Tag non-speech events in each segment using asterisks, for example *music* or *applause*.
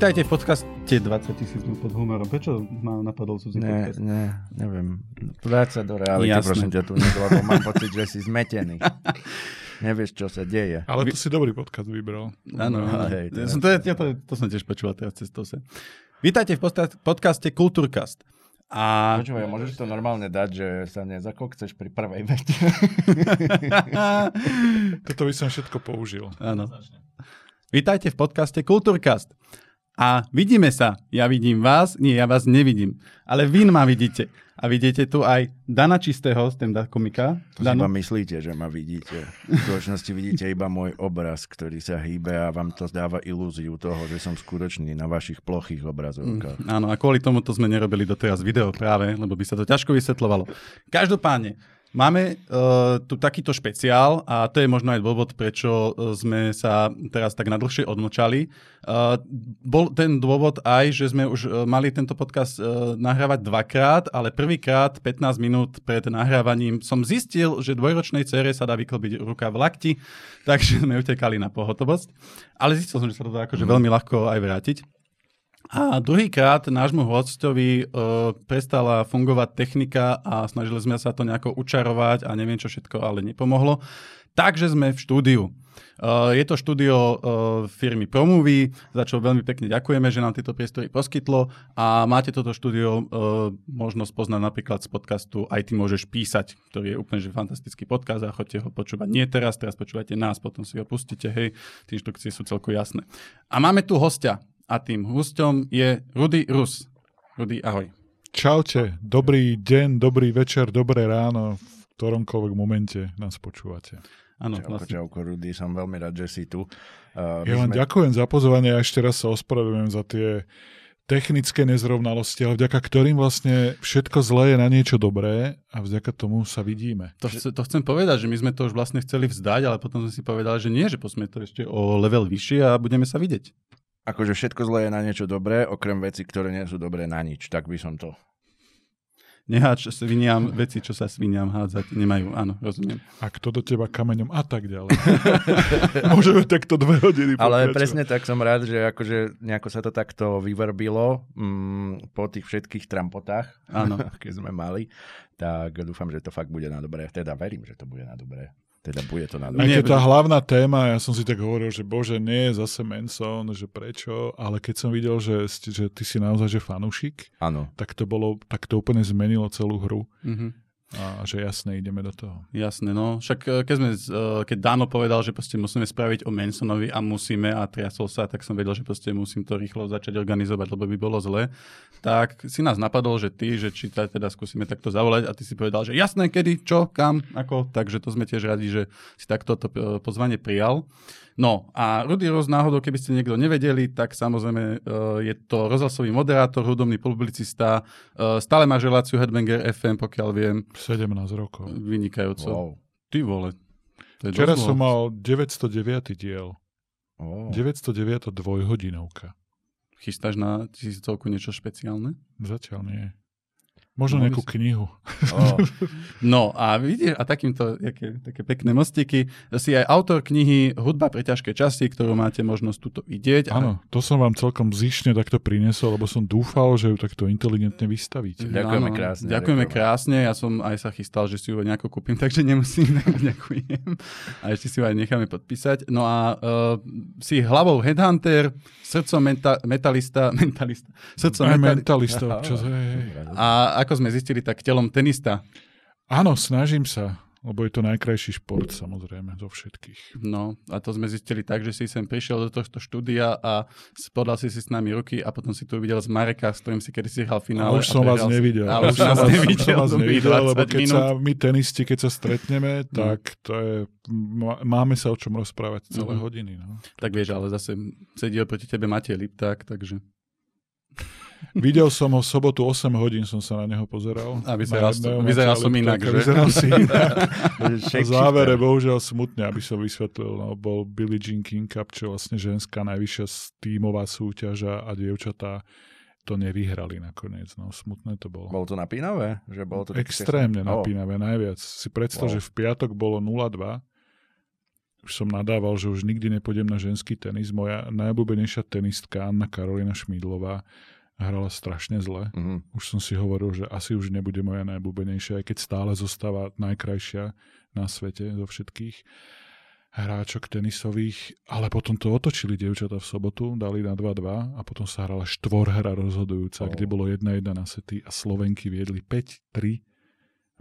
Vítajte v podcaste 20 tisíc pod humorom. Prečo ma napadol cudzí Ne, podcast? ne, neviem. Vráť sa do reality, Jasné. prosím ťa tu, lebo mám pocit, že si zmetený. Nevieš, čo sa deje. Ale to si dobrý podcast vybral. Áno, No, hej, to, to, to som tiež počúval teraz cez to sa. Vítajte v posta- podcaste Kultúrkast. A Počúvaj, môžeš to normálne dať, že sa nezakokceš pri prvej vete. Toto by som všetko použil. Áno. Vítajte v podcaste Kultúrkast. A vidíme sa. Ja vidím vás, nie, ja vás nevidím. Ale vy ma vidíte. A vidíte tu aj Dana Čistého, stand komika. To si iba myslíte, že ma vidíte. V skutočnosti vidíte iba môj obraz, ktorý sa hýbe a vám to dáva ilúziu toho, že som skutočný na vašich plochých obrazovkách. Áno, a kvôli tomu to sme nerobili doteraz video práve, lebo by sa to ťažko vysvetľovalo. Každopádne, máme uh, tu takýto špeciál a to je možno aj dôvod, prečo uh, sme sa teraz tak nadlhšie odmlčali. Uh, bol ten dôvod aj, že sme už mali tento podcast uh, nahrávať dvakrát, ale prvýkrát 15 minút pred nahrávaním som zistil, že dvojročnej cere sa dá vyklbiť ruka v lakti, *laughs* takže sme utekali na pohotovosť. Ale zistil som, že sa to dá akože veľmi ľahko aj vrátiť. A druhýkrát nášmu hostovi e, prestala fungovať technika a snažili sme sa to nejako učarovať a neviem čo všetko, ale nepomohlo. Takže sme v štúdiu. E, je to štúdio e, firmy Promovie, za čo veľmi pekne ďakujeme, že nám tieto priestory poskytlo a máte toto štúdio e, možnosť poznať napríklad z podcastu Aj ty môžeš písať, ktorý je úplne že fantastický podcast a chodte ho počúvať nie teraz, teraz počúvajte nás, potom si ho pustíte, hej, tie inštrukcie sú celko jasné. A máme tu hostia a tým hostom je Rudy Rus. Rudy, ahoj. Čaute, dobrý deň, dobrý večer, dobré ráno, v ktoromkoľvek momente nás počúvate. Áno, Čauko, vlastne. čauko, Rudy, som veľmi rád, že si tu. Uh, Ja vám ďakujem za pozvanie a ešte raz sa ospravedlňujem za tie technické nezrovnalosti, ale vďaka ktorým vlastne všetko zlé je na niečo dobré a vďaka tomu sa vidíme. To, chce, to chcem povedať, že my sme to už vlastne chceli vzdať, ale potom sme si povedali, že nie, že posme to ešte o level vyššie a budeme sa vidieť. Akože všetko zlé je na niečo dobré, okrem veci, ktoré nie sú dobré na nič. Tak by som to... Neháč sviniam veci, čo sa sviniam hádzať nemajú. Áno, rozumiem. A kto do teba kameňom a tak ďalej. *laughs* Môžeme takto dve hodiny Ale pokračovať. presne tak som rád, že akože nejako sa to takto vyvrbilo mm, po tých všetkých trampotách, Áno. *laughs* keď sme mali, tak dúfam, že to fakt bude na dobré. Teda verím, že to bude na dobré. Teda bude to na Aj keď tá hlavná téma, ja som si tak hovoril, že bože, nie je zase Manson, že prečo, ale keď som videl, že, že ty si naozaj že fanúšik, tak to bolo, tak to úplne zmenilo celú hru. Mhm. A že jasne, ideme do toho. Jasné, no. Však eh, keď, sme, eh, keď Dano povedal, že proste musíme spraviť o Mansonovi a musíme a triasol sa, tak som vedel, že proste musím to rýchlo začať organizovať, lebo by bolo zle. Tak si nás napadol, že ty, že či teda skúsime takto zavolať a ty si povedal, že jasné, kedy, čo, kam, ako, takže to sme tiež radi, že si takto to eh, pozvanie prijal. No a Rudy Roz náhodou, keby ste niekto nevedeli, tak samozrejme eh, je to rozhlasový moderátor, hudobný publicista, eh, stále máš reláciu Headbanger FM, pokiaľ viem, 17 rokov. vynikajúco. Wow. Ty vole. To je Včera dosť som mal 909. diel. Wow. 909. dvojhodinovka. Chystáš na tisícovku niečo špeciálne? Zatiaľ nie. Možno Mohli nejakú knihu. Oh. *laughs* No a vidíš, a takýmto, jaké, také pekné mostiky, si aj autor knihy Hudba pre ťažké časy, ktorú máte možnosť tuto vidieť. A- Áno, to som vám celkom zišne takto priniesol, lebo som dúfal, že ju takto inteligentne vystavíte. Ďakujeme krásne, Ďakujeme krásne, ja som aj sa chystal, že si ju nejako kúpim, *laughs* takže nemusím, ďakujem. A ešte si ju aj necháme podpísať. No a uh, si hlavou headhunter, srdcom menta- metalista, *laughs* mentalista, srdcom Aj metali- mentalistov. Čo, hej, hej. a ako sme zistili, tak telom tenista. Áno, snažím sa, lebo je to najkrajší šport samozrejme zo všetkých. No a to sme zistili tak, že si sem prišiel do tohto štúdia a podal si si s nami ruky a potom si tu videl z Mareka, s ktorým si kedy si hral A finále. už som vás nevidel. A už som vás, nevidel, som vás nevidel, lebo 20 keď minút. sa my tenisti, keď sa stretneme, No. tak to je, má- máme sa o čom rozprávať celé Mhm. hodiny. No. Tak vieš, ale zase sedí proti tebe Matej Lipták, takže... Videl som ho v sobotu 8 hodín, som sa na neho pozeral. A vyzeral Na vyzeral som inak, že? Vyzeral si *laughs* inak. V závere bohužiaľ smutne, aby som vysvetlil, no, bol Billie Jean King Cup, čo vlastne ženská najvyššia tímová súťaž a, dievčatá to nevyhrali nakoniec. No, smutné to bolo. Bolo to napínavé? Že bolo to Extrémne? Oh. napínavé, najviac. Si predstav, Wow. že v piatok bolo 0-2 už som nadával, že už nikdy nepôjdem na ženský tenis. Moja najobľúbenejšia tenistka Anna Karolina Šmídlová hrala strašne zle. Mhm. Už som si hovoril, že asi už nebude moja najobľúbenejšia, aj keď stále zostáva najkrajšia na svete zo všetkých hráčok tenisových, ale potom to otočili dievčata v sobotu, dali na 2-2 a potom sa hrala štvorhra rozhodujúca, Oh. kde bolo 1-1 na sety a Slovenky viedli 5-3 a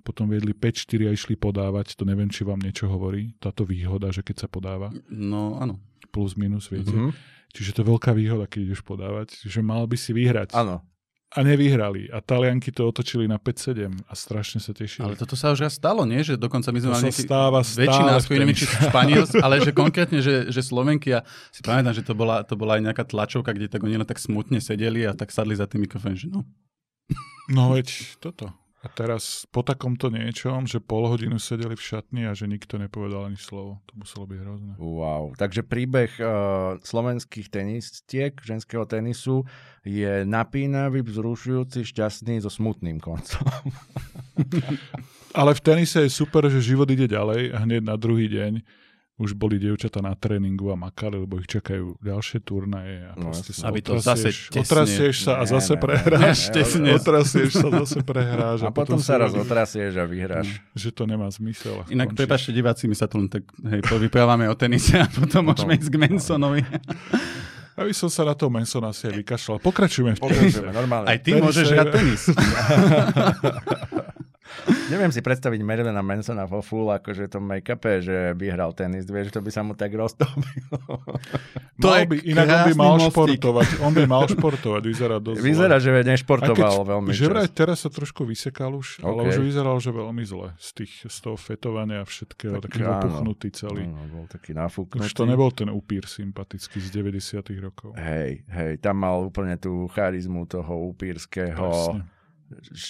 potom viedli 5-4 a išli podávať. To neviem, či vám niečo hovorí, táto výhoda, že keď sa podáva No áno. plus minus, viete. Mhm. Čiže to je veľká výhoda, keď ideš podávať, že mal by si vyhrať. Áno. A nevyhrali. A Talianky to otočili na 5-7 a strašne sa tešili. Ale toto sa už raz stalo, nie? Že dokonca my sme To mali nejaký stáva väčšina, stále v skôr neviem, či. Španiels, ale že konkrétne, že, že Slovenky, ja si pamätám, že to bola, to bola aj nejaká tlačovka, kde tak oni len tak smutne sedeli a tak sadli za tým mikrofón, že no. No veď toto. A teraz po takomto niečom, že pol hodinu sedeli v šatni a že nikto nepovedal ani slovo. To muselo byť hrozné. Wow. Takže príbeh uh, slovenských tenistiek, ženského tenisu je napínavý, vzrušujúci, šťastný so smutným koncom. *laughs* Ale v tenise je super, že život ide ďalej a hneď na druhý deň už boli dievčatá na tréningu a makali, lebo ich čakajú ďalšie turnaje a No, proste jasné. sa Aby to zase otrasieš, tesne- otrasieš sa a Ne, zase ne, ne, prehráš. ne, tesne. *laughs* Otrasieš sa, zase prehráš. A potom sa si raz otrasieš a vyhráš. Že to nemá zmysel. a Inak, prepáčte diváci, my sa tu len tak hej, vyprávame o tenise a potom môžeme ísť k Mansonovi. *laughs* Aby som sa na toho Mansona asi aj vykašľal. Pokračujeme v tenise. Pokračujeme, normálne. Aj ty Tenis môžeš hrať tenis. *laughs* Neviem si predstaviť Marilyna Mansona vo full akože tom make-upe, že by hral tenis, vieš, to by sa mu tak roztopilo. To mal je by, inak on by mal mostík. športovať. On by mal športovať, vyzerá *laughs* dosť zle. Vyzerá, že Aj nešportoval veľmi že vraj teraz sa trošku vysekal už, ale OK. už vyzeral, že veľmi zle. Z, tých, z toho fetovania a všetkého, Tak taký áno. opuchnutý celý. Áno, bol taký nafúknutý. Už to nebol ten upír sympatický z 90 rokov. Hej, hej, tam mal úplne tú charizmu toho upírskeho, Presne.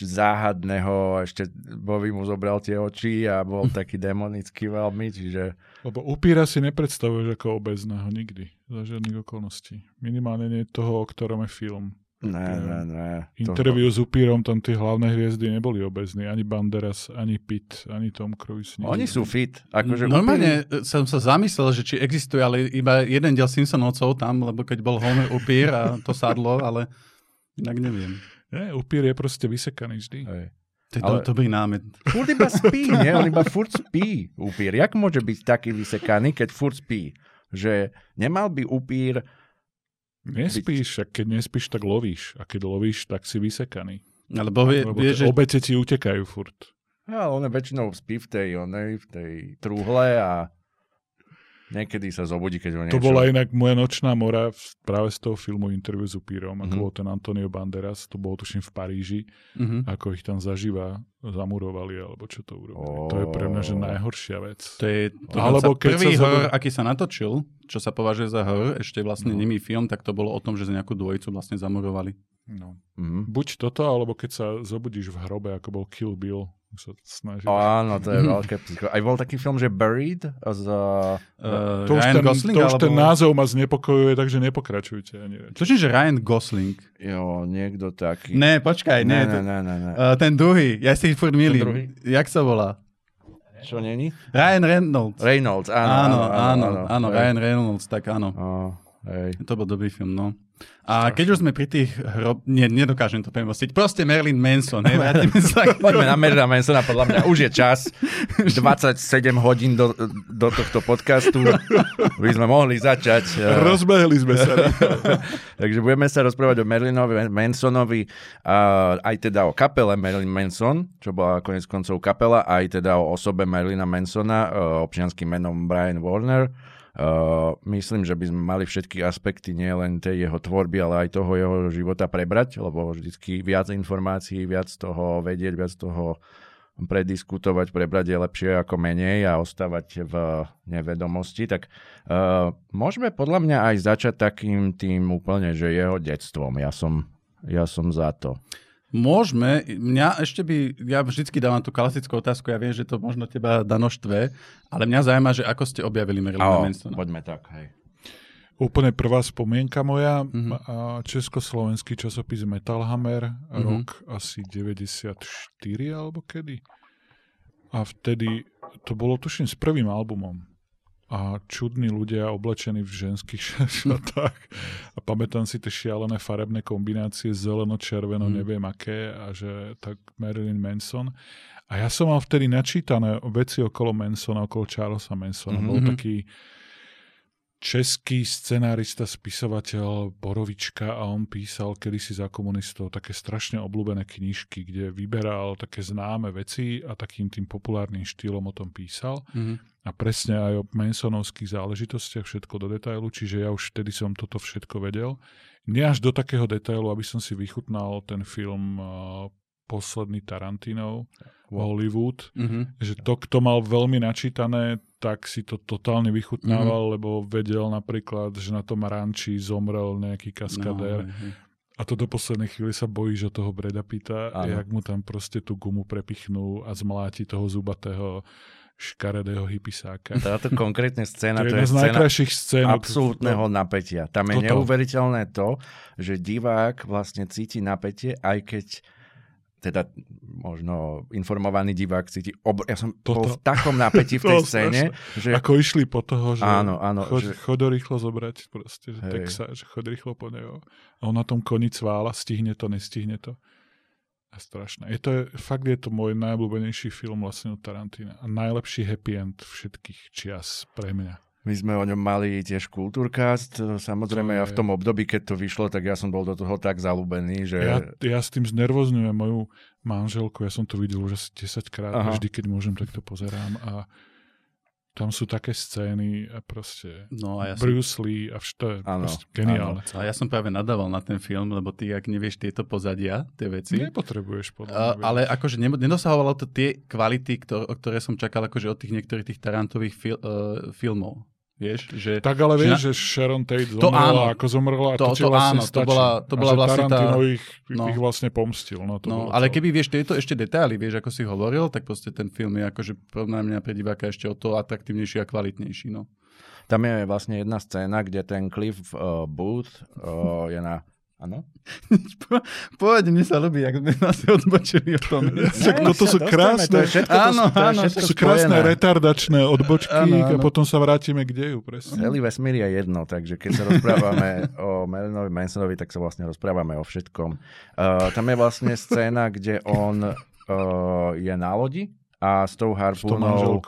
Záhadného, ešte Bobby mu zobral tie oči a bol *laughs* taký demonický veľmi, čiže Lebo upíra si nepredstavuješ ako obezného nikdy. Za žiadnych okolností. Minimálne nie toho, o ktorom je film. ne, ne, ne. To- Interview s upírom, tam tie hlavné hviezdy neboli obezní. Ani Banderas, ani Pitt, ani Tom Cruise. nikto. Oni sú fit. Akože Normálne e, som sa zamyslel, že či existuje, ale iba jeden diel Simpsonovcov tam, lebo keď bol Homer upír a to sadlo, ale inak neviem. Nie, upír je proste vysekaný vždy. Hej. To je Ale- ale... dobrý námet. Furt iba spí, *laughs* nie? On iba furt spí, upír. Jak môže byť taký vysekaný, keď furt spí? Že nemal by upír... Nespíš, a keď nespíš, tak lovíš. A keď lovíš, tak si vysekaný. Alebo vie, Lebo vie že... obete ti utekajú furt. Ja, on je väčšinou spí v tej, onej, v tej trúhle a niekedy sa zobudí, keď ho niečo... To bola inak moja nočná mora práve z toho filmu Interview s upírom, ako Mhm. bol ten Antonio Banderas, to bolo tuším v Paríži, Mhm. ako ich tam zaživa zamurovali, alebo čo to urobili. To je pre mňa že najhoršia vec. To je to Alebo keď prvý sa horor, aký sa natočil, čo sa považuje za horor, ešte vlastne No. nemý film, tak to bolo o tom, že nejakú dvojicu vlastne zamurovali. No. Mhm. Buď toto, alebo keď sa zobudíš v hrobe, ako bol Kill Bill, sa snažíš. O, áno, to je Mhm. veľké psycho. Aj bol taký film, že Buried z... Uh, to už, Ryan ten, Gosling, to už alebo... ten názov ma znepokojuje, takže nepokračujte ani. Tuším, že Ryan Gosling. Jo, niekto taký. Ne, počkaj, ne, ne, ne, ne, ne. Uh, ten druhý, ja si furt druhý? milím. Jak sa volá? Čo není? Ryan Reynolds. Reynolds, áno. Áno, áno, áno, Hej. Ryan Reynolds, tak áno. Ó, hej. To bol dobrý film, no. A keď už sme pri tých hrob... Nie, nedokážem to premostiť. Proste Marilyn Manson, hej, vrátime *laughs* sa. k- Poďme na Merida Mansona, podľa mňa už je čas. *laughs* 27 hodín do, do tohto podcastu. By sme mohli začať. eh, Rozbehli sme sa. *laughs* Takže budeme sa rozprávať o Merlinovi Mansonovi, aj teda o kapele Marilyn Manson, čo bola konec koncov kapela, aj teda o osobe Marilina Mansona, eh, občianským menom Brian Warner. Uh, myslím, že by sme mali všetky aspekty nielen tej jeho tvorby, ale aj toho jeho života prebrať, lebo vždycky viac informácií, viac toho vedieť, viac toho prediskutovať, prebrať je lepšie ako menej a ostávať v nevedomosti. Tak uh, môžeme podľa mňa aj začať takým tým úplne, že jeho detstvom. Ja som, ja som za to. Môžeme. Mňa ešte by... Ja vždycky dávam tú klasickú otázku. Ja viem, že to možno teba Dano štve, ale mňa zaujíma, že ako ste objavili Marilyna Áno, Mansona. poďme tak, hej. Úplne prvá spomienka moja, Mhm. a československý časopis Metal Hammer, Mhm. rok asi 94 alebo kedy. A vtedy to bolo tuším s prvým albumom. A čudní ľudia oblečení v ženských *laughs* šatách. A pamätám si tie šialené farebné kombinácie zeleno, červeno, mm. neviem aké a že tak Marilyn Manson. A ja som mal vtedy načítané veci okolo Mansona, okolo Charlesa Mansona. Mm-hmm. Bol taký český scenárista, spisovateľ Borovička a on písal kedysi za komunistov také strašne obľúbené knižky, kde vyberal také známe veci a takým tým populárnym štýlom o tom písal. Mm-hmm. A presne aj o Mansonovských záležitostiach všetko do detailu, čiže ja už vtedy som toto všetko vedel. Nie až do takého detailu, aby som si vychutnal ten film uh, posledný Tarantinov, wow. Hollywood, mm-hmm. že to, kto mal veľmi načítané, tak si to totálne vychutnával, mm-hmm. lebo vedel napríklad, že na tom ranči zomrel nejaký kaskadér. No, a to do poslednej chvíli sa bojíš o toho Breda Pitta, jak mu tam proste tú gumu prepichnú a zmláti toho zubatého škaredého hypisáka. Táto konkrétne scéna, to, to je z najkrajších scén. absolútneho to... napätia. Tam je Toto. neuveriteľné to, že divák vlastne cíti napätie, aj keď teda možno informovaný divák cíti... Ob... Ja som Toto. bol v takom napätí v tej *laughs* scéne, že... Ako išli po toho, že áno, áno, chod, že... chod rýchlo zobrať proste, že, Texa, že chod rýchlo po neho. A on na tom koni cvála, stihne to, nestihne to. A strašné. Je to, fakt je to môj najobľúbenejší film vlastne od Tarantina. A najlepší happy end všetkých čias pre mňa. My sme o ňom mali tiež kultúrcast. Samozrejme, ja v tom období, keď to vyšlo, tak ja som bol do toho tak zalúbený, že... Ja, ja s tým znervozňujem moju manželku. Ja som to videl už asi 10 krát. Aha. Vždy, keď môžem, tak to pozerám. A tam sú také scény a proste no a ja Bruce som... Lee a to je ano, proste geniálne. Ano. A ja som práve nadával na ten film, lebo ty, ak nevieš tieto pozadia, tie veci... Nepotrebuješ podľa a, Ale akože nedosahovalo to tie kvality, ktoré, ktoré som čakal akože od tých niektorých tých Tarantových fil, uh, filmov. Vieš, že, tak ale vieš, že, na... že Sharon Tate zomrela, to áno, ako zomrela a to, to, to vlastne áno, stačí. To bola, to bola a vlastne Tarantino tá... ich, no. ich vlastne pomstil. No, to no, ale to... keby vieš tieto ešte detaily, vieš, ako si hovoril, tak proste ten film je akože na mňa pre diváka ešte o to atraktívnejší a kvalitnejší. No. Tam je vlastne jedna scéna, kde ten Cliff uh, Booth uh, je na Áno? *laughs* Povedz, mne sa ľubí, ak sme nás odbočili o tom. Však toto sú krásne, to všetko, áno, to, áno, to sú krásne retardačné odbočky áno, áno. a potom sa vrátime k deju. Presne. Celý vesmír je jedno, takže keď sa rozprávame o Marilovi Mansonovi, tak sa vlastne rozprávame o všetkom. Uh, tam je vlastne scéna, kde on uh, je na lodi a s tou harpúnou,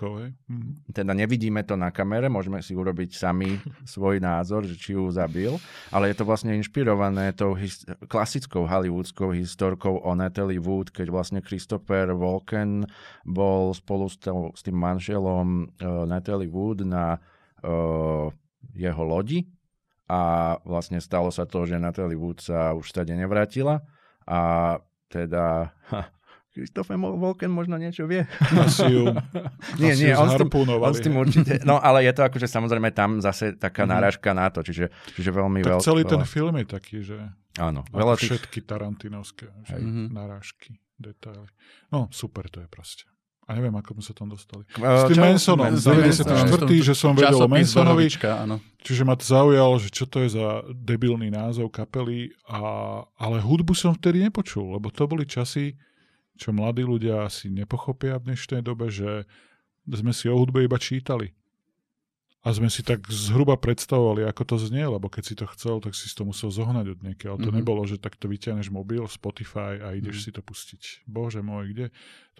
mhm. teda nevidíme to na kamere, môžeme si urobiť sami *laughs* svoj názor, že či ju zabil, ale je to vlastne inšpirované tou his- klasickou hollywoodskou historkou o Natalie Wood, keď vlastne Christopher Walken bol spolu s, to, s tým manželom uh, Natalie Wood na uh, jeho lodi a vlastne stalo sa to, že Natalie Wood sa už stade nevrátila a teda Christopher Walken možno niečo vie. *laughs* Asi ju, *laughs* nie, asi nie, on, s tým, on s tým určite, no ale je to akože samozrejme tam zase taká mm-hmm. náražka na to, čiže, čiže veľmi tak veľ, celý veľa... ten film je taký, že Áno, veľa tých... všetky tarantinovské že mm-hmm. narážky, detaily. No super to je proste. A neviem, ako sme sa tam dostali. Uh, s tým Mansonom, 94. že som vedel o Mansonovi, čiže ma to zaujalo, že čo to je za debilný názov kapely, a, ale hudbu som vtedy nepočul, lebo to boli časy, čo mladí ľudia asi nepochopia v dnešnej dobe, že sme si o hudbe iba čítali. A sme si tak zhruba predstavovali, ako to znie, lebo keď si to chcel, tak si to musel zohnať od niekiaľ. Mm-hmm. To mhm. nebolo, že takto vyťahneš mobil, Spotify a ideš mm-hmm. si to pustiť. Bože môj, kde?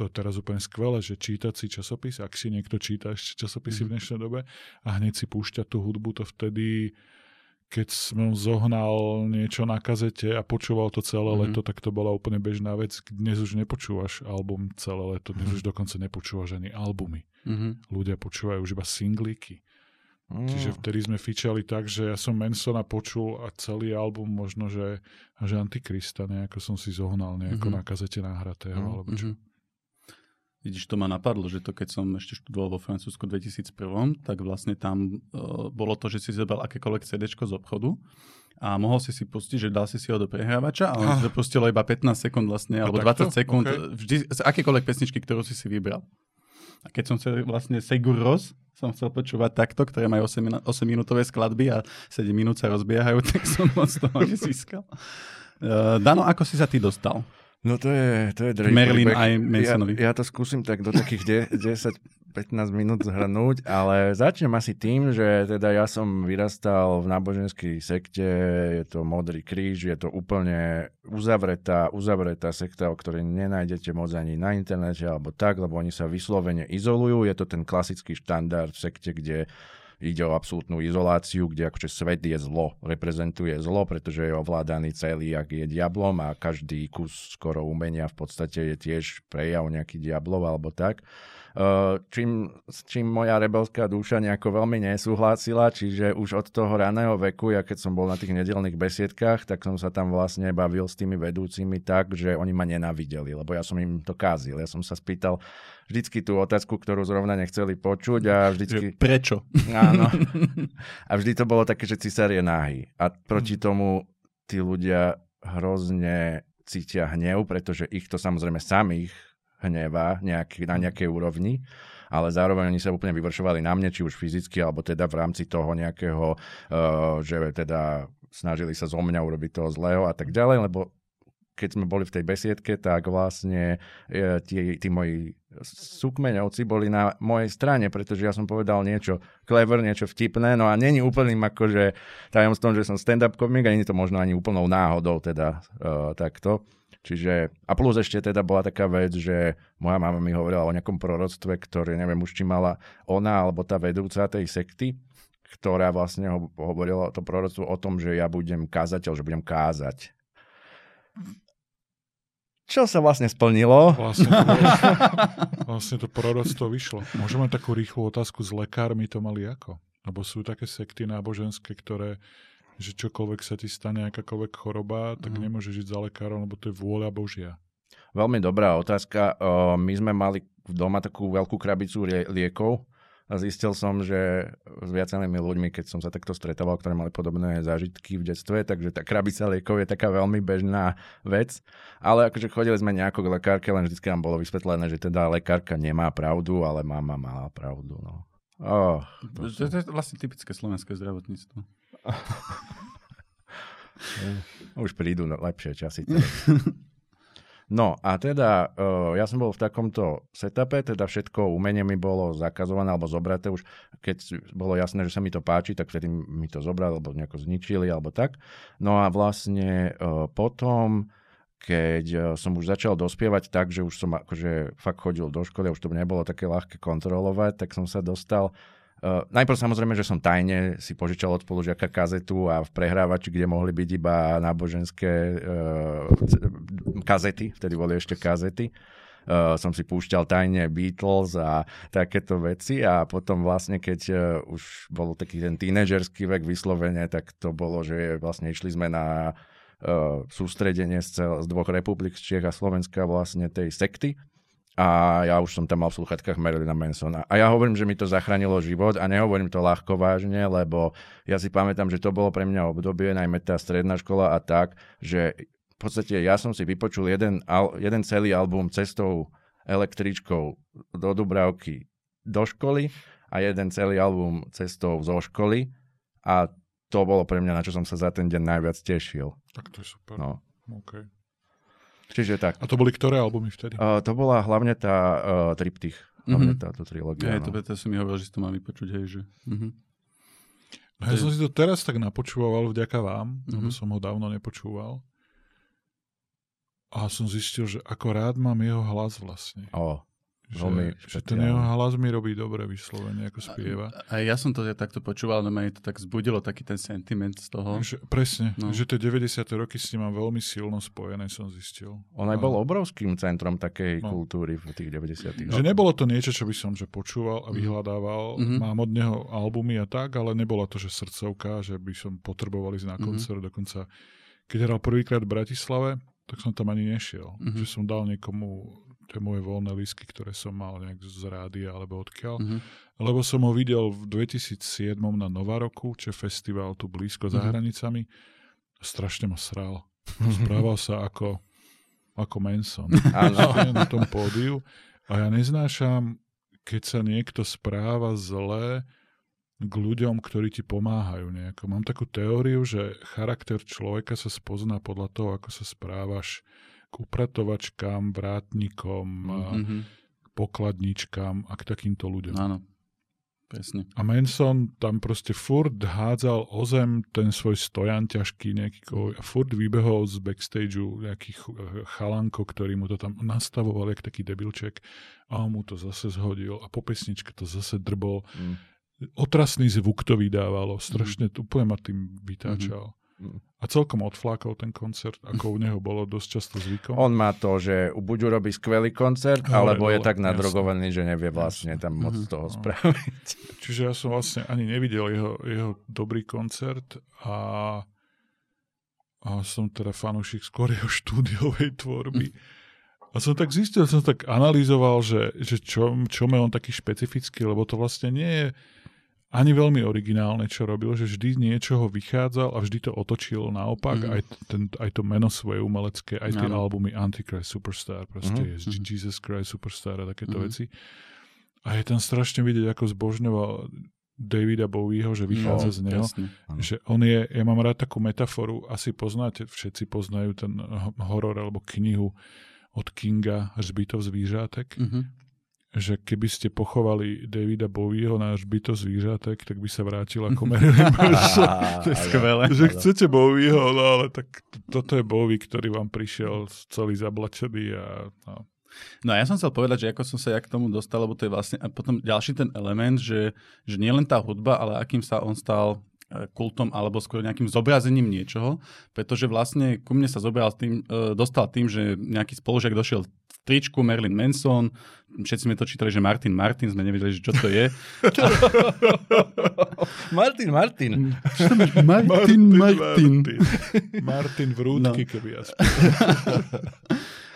To je teraz úplne skvelé, že čítať si časopis, ak si niekto číta ešte časopisy mm-hmm. v mhm. dnešnej dobe a hneď si púšťať tú hudbu, to vtedy keď som zohnal niečo na kazete a počúval to celé mm-hmm. leto, tak to bola úplne bežná vec. Dnes už nepočúvaš album celé leto, dnes mm-hmm. už dokonca nepočúvaš ani albumy. Mm-hmm. Ľudia počúvajú už iba singlíky. Mm. Čiže vtedy sme fičali tak, že ja som Mansona počul a celý album možno, že, že Antikrista nejako som si zohnal nejako mm-hmm. na kazete nahratého. Mm-hmm. Alebo čo. Mm-hmm. Vidíš, to ma napadlo, že to keď som ešte študoval vo Francúzsku 2001, tak vlastne tam uh, bolo to, že si zobral akékoľvek CD z obchodu a mohol si si pustiť, že dal si si ho do prehrávača a on si dopustilo iba 15 sekúnd vlastne, alebo 20 sekúnd, okay. vždy, z akékoľvek pesničky, ktorú si si vybral. A keď som chcel vlastne Segur Ros, som chcel počúvať takto, ktoré majú 8, 8 minútové skladby a 7 minút sa rozbiehajú, *laughs* tak som moc toho nezískal. Uh, Dano, ako si sa ty dostal? No to je, to je Marilyn príbeh. aj Mansonovi. Ja, ja to skúsim tak do takých de- *laughs* 10-15 minút zhrnúť, ale začnem asi tým, že teda ja som vyrastal v náboženskej sekte, je to Modrý kríž, je to úplne uzavretá, uzavretá sekta, o ktorej nenájdete moc ani na internete alebo tak, lebo oni sa vyslovene izolujú. Je to ten klasický štandard v sekte, kde ide o absolútnu izoláciu, kde akože svet je zlo, reprezentuje zlo, pretože je ovládaný celý, ak je diablom a každý kus skoro umenia v podstate je tiež prejav nejaký diablov alebo tak. Uh, čím, s čím moja rebelská duša nejako veľmi nesúhlasila, čiže už od toho raného veku, ja keď som bol na tých nedelných besiedkách, tak som sa tam vlastne bavil s tými vedúcimi tak, že oni ma nenávideli, lebo ja som im to kázil. Ja som sa spýtal vždycky tú otázku, ktorú zrovna nechceli počuť a vždycky... Prečo? Áno. *laughs* A vždy to bolo také, že cisár je náhy. A proti tomu tí ľudia hrozne cítia hnev, pretože ich to samozrejme samých hnevá nejaký, na nejakej úrovni, ale zároveň oni sa úplne vyvršovali na mne, či už fyzicky, alebo teda v rámci toho nejakého, uh, že teda snažili sa zo mňa urobiť toho zlého a tak ďalej, lebo keď sme boli v tej besiedke, tak vlastne e, tí, tí moji súkmeňovci boli na mojej strane, pretože ja som povedal niečo clever, niečo vtipné, no a není úplným akože tajomstvom, že som stand-up komik a není to možno ani úplnou náhodou teda uh, takto. Čiže, a plus ešte teda bola taká vec, že moja mama mi hovorila o nejakom proroctve, ktoré neviem už či mala ona alebo tá vedúca tej sekty, ktorá vlastne ho, hovorila to proroctvo o tom, že ja budem kázateľ, že budem kázať. Čo sa vlastne splnilo? Vlastne to, *laughs* vlastne to proroctvo vyšlo. Môžeme takú rýchlu otázku s lekármi to mali ako? Lebo sú také sekty náboženské, ktoré že čokoľvek sa ti stane, akákoľvek choroba, tak mm. nemôžeš žiť za lekárom, lebo to je vôľa Božia. Veľmi dobrá otázka. My sme mali doma takú veľkú krabicu liekov a zistil som, že s viacerými ľuďmi, keď som sa takto stretával, ktorí mali podobné zážitky v detstve, takže tá krabica liekov je taká veľmi bežná vec. Ale akože chodili sme nejako k lekárke, len vždy nám bolo vysvetlené, že teda lekárka nemá pravdu, ale mama mala pravdu. No. Oh, to, to, to je vlastne typické slovenské zdravotníctvo. *laughs* Už prídu lepšie časy. No a teda uh, ja som bol v takomto setupe, teda všetko umenie mi bolo zakazované alebo zobraté už, keď bolo jasné, že sa mi to páči, tak vtedy mi to zobrali alebo nejako zničili alebo tak. No a vlastne uh, potom keď uh, som už začal dospievať tak, že už som akože fakt chodil do školy, už to nebolo také ľahké kontrolovať, tak som sa dostal Uh, najprv samozrejme, že som tajne si požičal od spolužiaka kazetu a v prehrávači, kde mohli byť iba náboženské uh, kazety, vtedy boli ešte kazety, uh, som si púšťal tajne Beatles a takéto veci a potom vlastne, keď uh, už bol taký ten tínežerský vek vyslovene, tak to bolo, že vlastne išli sme na uh, sústredenie z, cel, z dvoch republik, z Čiech a Slovenska vlastne tej sekty a ja už som tam mal v sluchatkách Marilyna Mansona. A ja hovorím, že mi to zachránilo život a nehovorím to ľahko vážne, lebo ja si pamätám, že to bolo pre mňa obdobie, najmä tá stredná škola a tak, že v podstate ja som si vypočul jeden, jeden celý album cestou električkou do Dubravky do školy a jeden celý album cestou zo školy a to bolo pre mňa, na čo som sa za ten deň najviac tešil. Tak to je super. No. Okay. Čiže tak. A to boli ktoré albumy vtedy? Uh, to bola hlavne tá uh, Triptych. Hlavne mm-hmm. táto trilógia. Hej, to, to si mi hovoril, že si to mám vypočuť, hej, že... Mm-hmm. No ja som si to teraz tak napočúval vďaka vám, mm-hmm. lebo som ho dávno nepočúval. A som zistil, že ako rád mám jeho hlas vlastne. Oh. Veľmi že, že ten jeho hlas mi robí dobre vyslovene, ako spieva. A, a ja som to ja takto počúval, no ma to tak zbudilo taký ten sentiment z toho. Že, presne, no. že tie 90. roky s ním mám veľmi silno spojené, som zistil. On aj bol obrovským centrom takej no. kultúry v tých 90. Že nebolo to niečo, čo by som že počúval a mhm. vyhľadával. Mm-hmm. Mám od neho albumy a tak, ale nebolo to, že srdcovka, že by som potreboval ísť na mhm. koncert. Mm-hmm. Dokonca, keď hral prvýkrát v Bratislave, tak som tam ani nešiel. Mm-hmm. Že som dal niekomu tie moje voľné lísky, ktoré som mal nejak z rádia alebo odkiaľ. Mm-hmm. Lebo som ho videl v 2007 na Novaroku, čo festival tu blízko mm-hmm. za mhm. hranicami. Strašne ma sral. *laughs* Správal sa ako, ako Manson. *laughs* na tom pódiu. A ja neznášam, keď sa niekto správa zle k ľuďom, ktorí ti pomáhajú nejako. Mám takú teóriu, že charakter človeka sa spozná podľa toho, ako sa správaš k upratovačkám, vrátnikom, Mhm. pokladničkám a k takýmto ľuďom. Áno, presne. A Manson tam proste furt hádzal o zem ten svoj stojan ťažký nejaký kovoj a furt vybehol z backstageu nejaký ch- chalanko, ktorý mu to tam nastavoval jak taký debilček a on mu to zase zhodil a po pesničke to zase drbol. Mm. Otrasný zvuk to vydávalo, strašne mm. úplne ma tým vytáčal. Mhm. A celkom odflákol ten koncert, ako u neho bolo dosť často zvykom. On má to, že buď urobí skvelý koncert, Hore alebo je dole, tak jasne. nadrogovaný, že nevie vlastne tam moc Mhm. toho No. spraviť. *laughs* Čiže ja som vlastne ani nevidel jeho, jeho dobrý koncert a, a som teda fanúšik skôr jeho štúdiovej tvorby. A som tak zistil, som tak analyzoval, že, že čo, čo má on taký špecifický, lebo to vlastne nie je ani veľmi originálne, čo robil, že vždy z niečoho vychádzal a vždy to otočil naopak, Mhm. aj, ten, aj to meno svoje umelecké, aj tie Áno. albumy Antichrist Superstar, proste je Jesus Christ Superstar a takéto Mhm. veci. A je tam strašne vidieť, ako zbožňoval Davida Bowieho, že vychádza No, z neho. Jasne. Že on je, ja mám rád takú metaforu, asi poznáte, všetci poznajú ten horor alebo knihu od Kinga Žbitov zvířatek, Mhm. Že keby ste pochovali Davida Bowieho na Žbitov zvířatek, tak by sa vrátil ako *laughs* Marilyn Manson. *laughs* To je skvelé. že chcete Bowieho, no ale tak toto je Bowie, ktorý vám prišiel celý zablačený a no. No a ja som chcel povedať, že ako som sa ja k tomu dostal, lebo to je vlastne a potom ďalší ten element, že, že nie len tá hudba, ale akým sa on stal e, kultom alebo skôr nejakým zobrazením niečoho, pretože vlastne ku mne sa zobral tým, e, dostal tým, že nejaký spolužiak došiel tričku Marilyn Manson, všetci sme to čítali, že Martin Martin, sme nevedeli, že čo to je. *laughs* Martin, Martin. Martin Martin. Martin Vrútky, No. keby ja *laughs*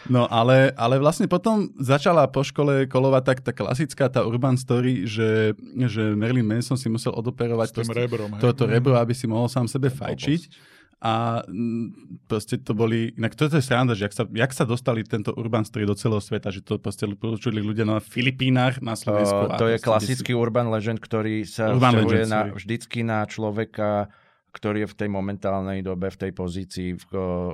No ale, ale vlastne potom začala po škole kolovať tak tá klasická tá urban story, že, že Marilyn Manson si musel odoperovať s tým proste rebrom. hej. toto rebro, aby si mohol sám sebe fajčiť. A mm, proste to boli, inak toto je sranda, že jak sa, jak sa dostali tento urban story do celého sveta, že to proste počuli ľudia na Filipínach, na Slovensku. A to je klasický urban legend, ktorý sa Urban legend, na, vždycky na človeka, ktorý je v tej momentálnej dobe, v tej pozícii v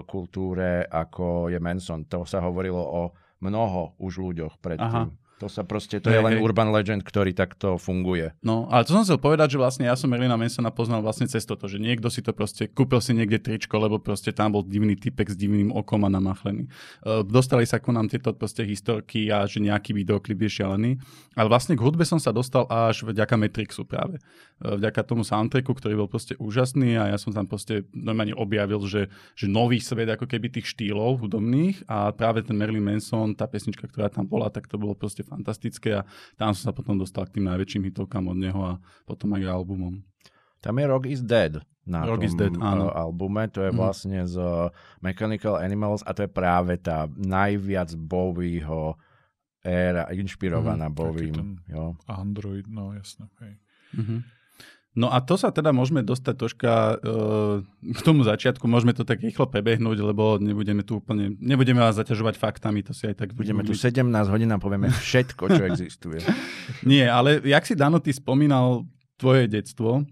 kultúre, ako je Manson. To sa hovorilo o mnoho už ľuďoch predtým. Aha. To sa proste, to je Hej, len hej. urban legend, ktorý takto funguje. No, ale to som chcel povedať, že vlastne ja som Merlina Mansona poznal vlastne cez toto, že niekto si to proste, kúpil si niekde tričko, lebo proste tam bol divný typek s divným okom a namachlený. Uh, dostali sa ku nám tieto proste historky a že nejaký videoklip je šialený. Ale vlastne k hudbe som sa dostal až vďaka Matrixu práve. Uh, vďaka tomu soundtracku, ktorý bol proste úžasný a ja som tam proste normálne objavil, že, že nový svet ako keby tých štýlov hudobných a práve ten Marilyn Manson, tá pesnička, ktorá tam bola, tak to bolo proste fantastické a tam som sa potom dostal k tým najväčším hitovkám od neho a potom aj k albumom. Tam je Rock is Dead na Rock tom is Dead, áno. uh, albume. To je Mhm. vlastne z uh, Mechanical Animals a to je práve tá najviac Bowieho éra, inšpirovaná Mhm, Bowiem. Jo. Android, no jasné. Hej. Mhm. No a to sa teda môžeme dostať troška uh, k tomu začiatku, môžeme to tak rýchlo prebehnúť, lebo nebudeme tu úplne, nebudeme vás zaťažovať faktami, to si aj tak Budeme tu 17 hodín a povieme *laughs* všetko, čo existuje. Nie, ale jak si Dano, ty spomínal tvoje detstvo,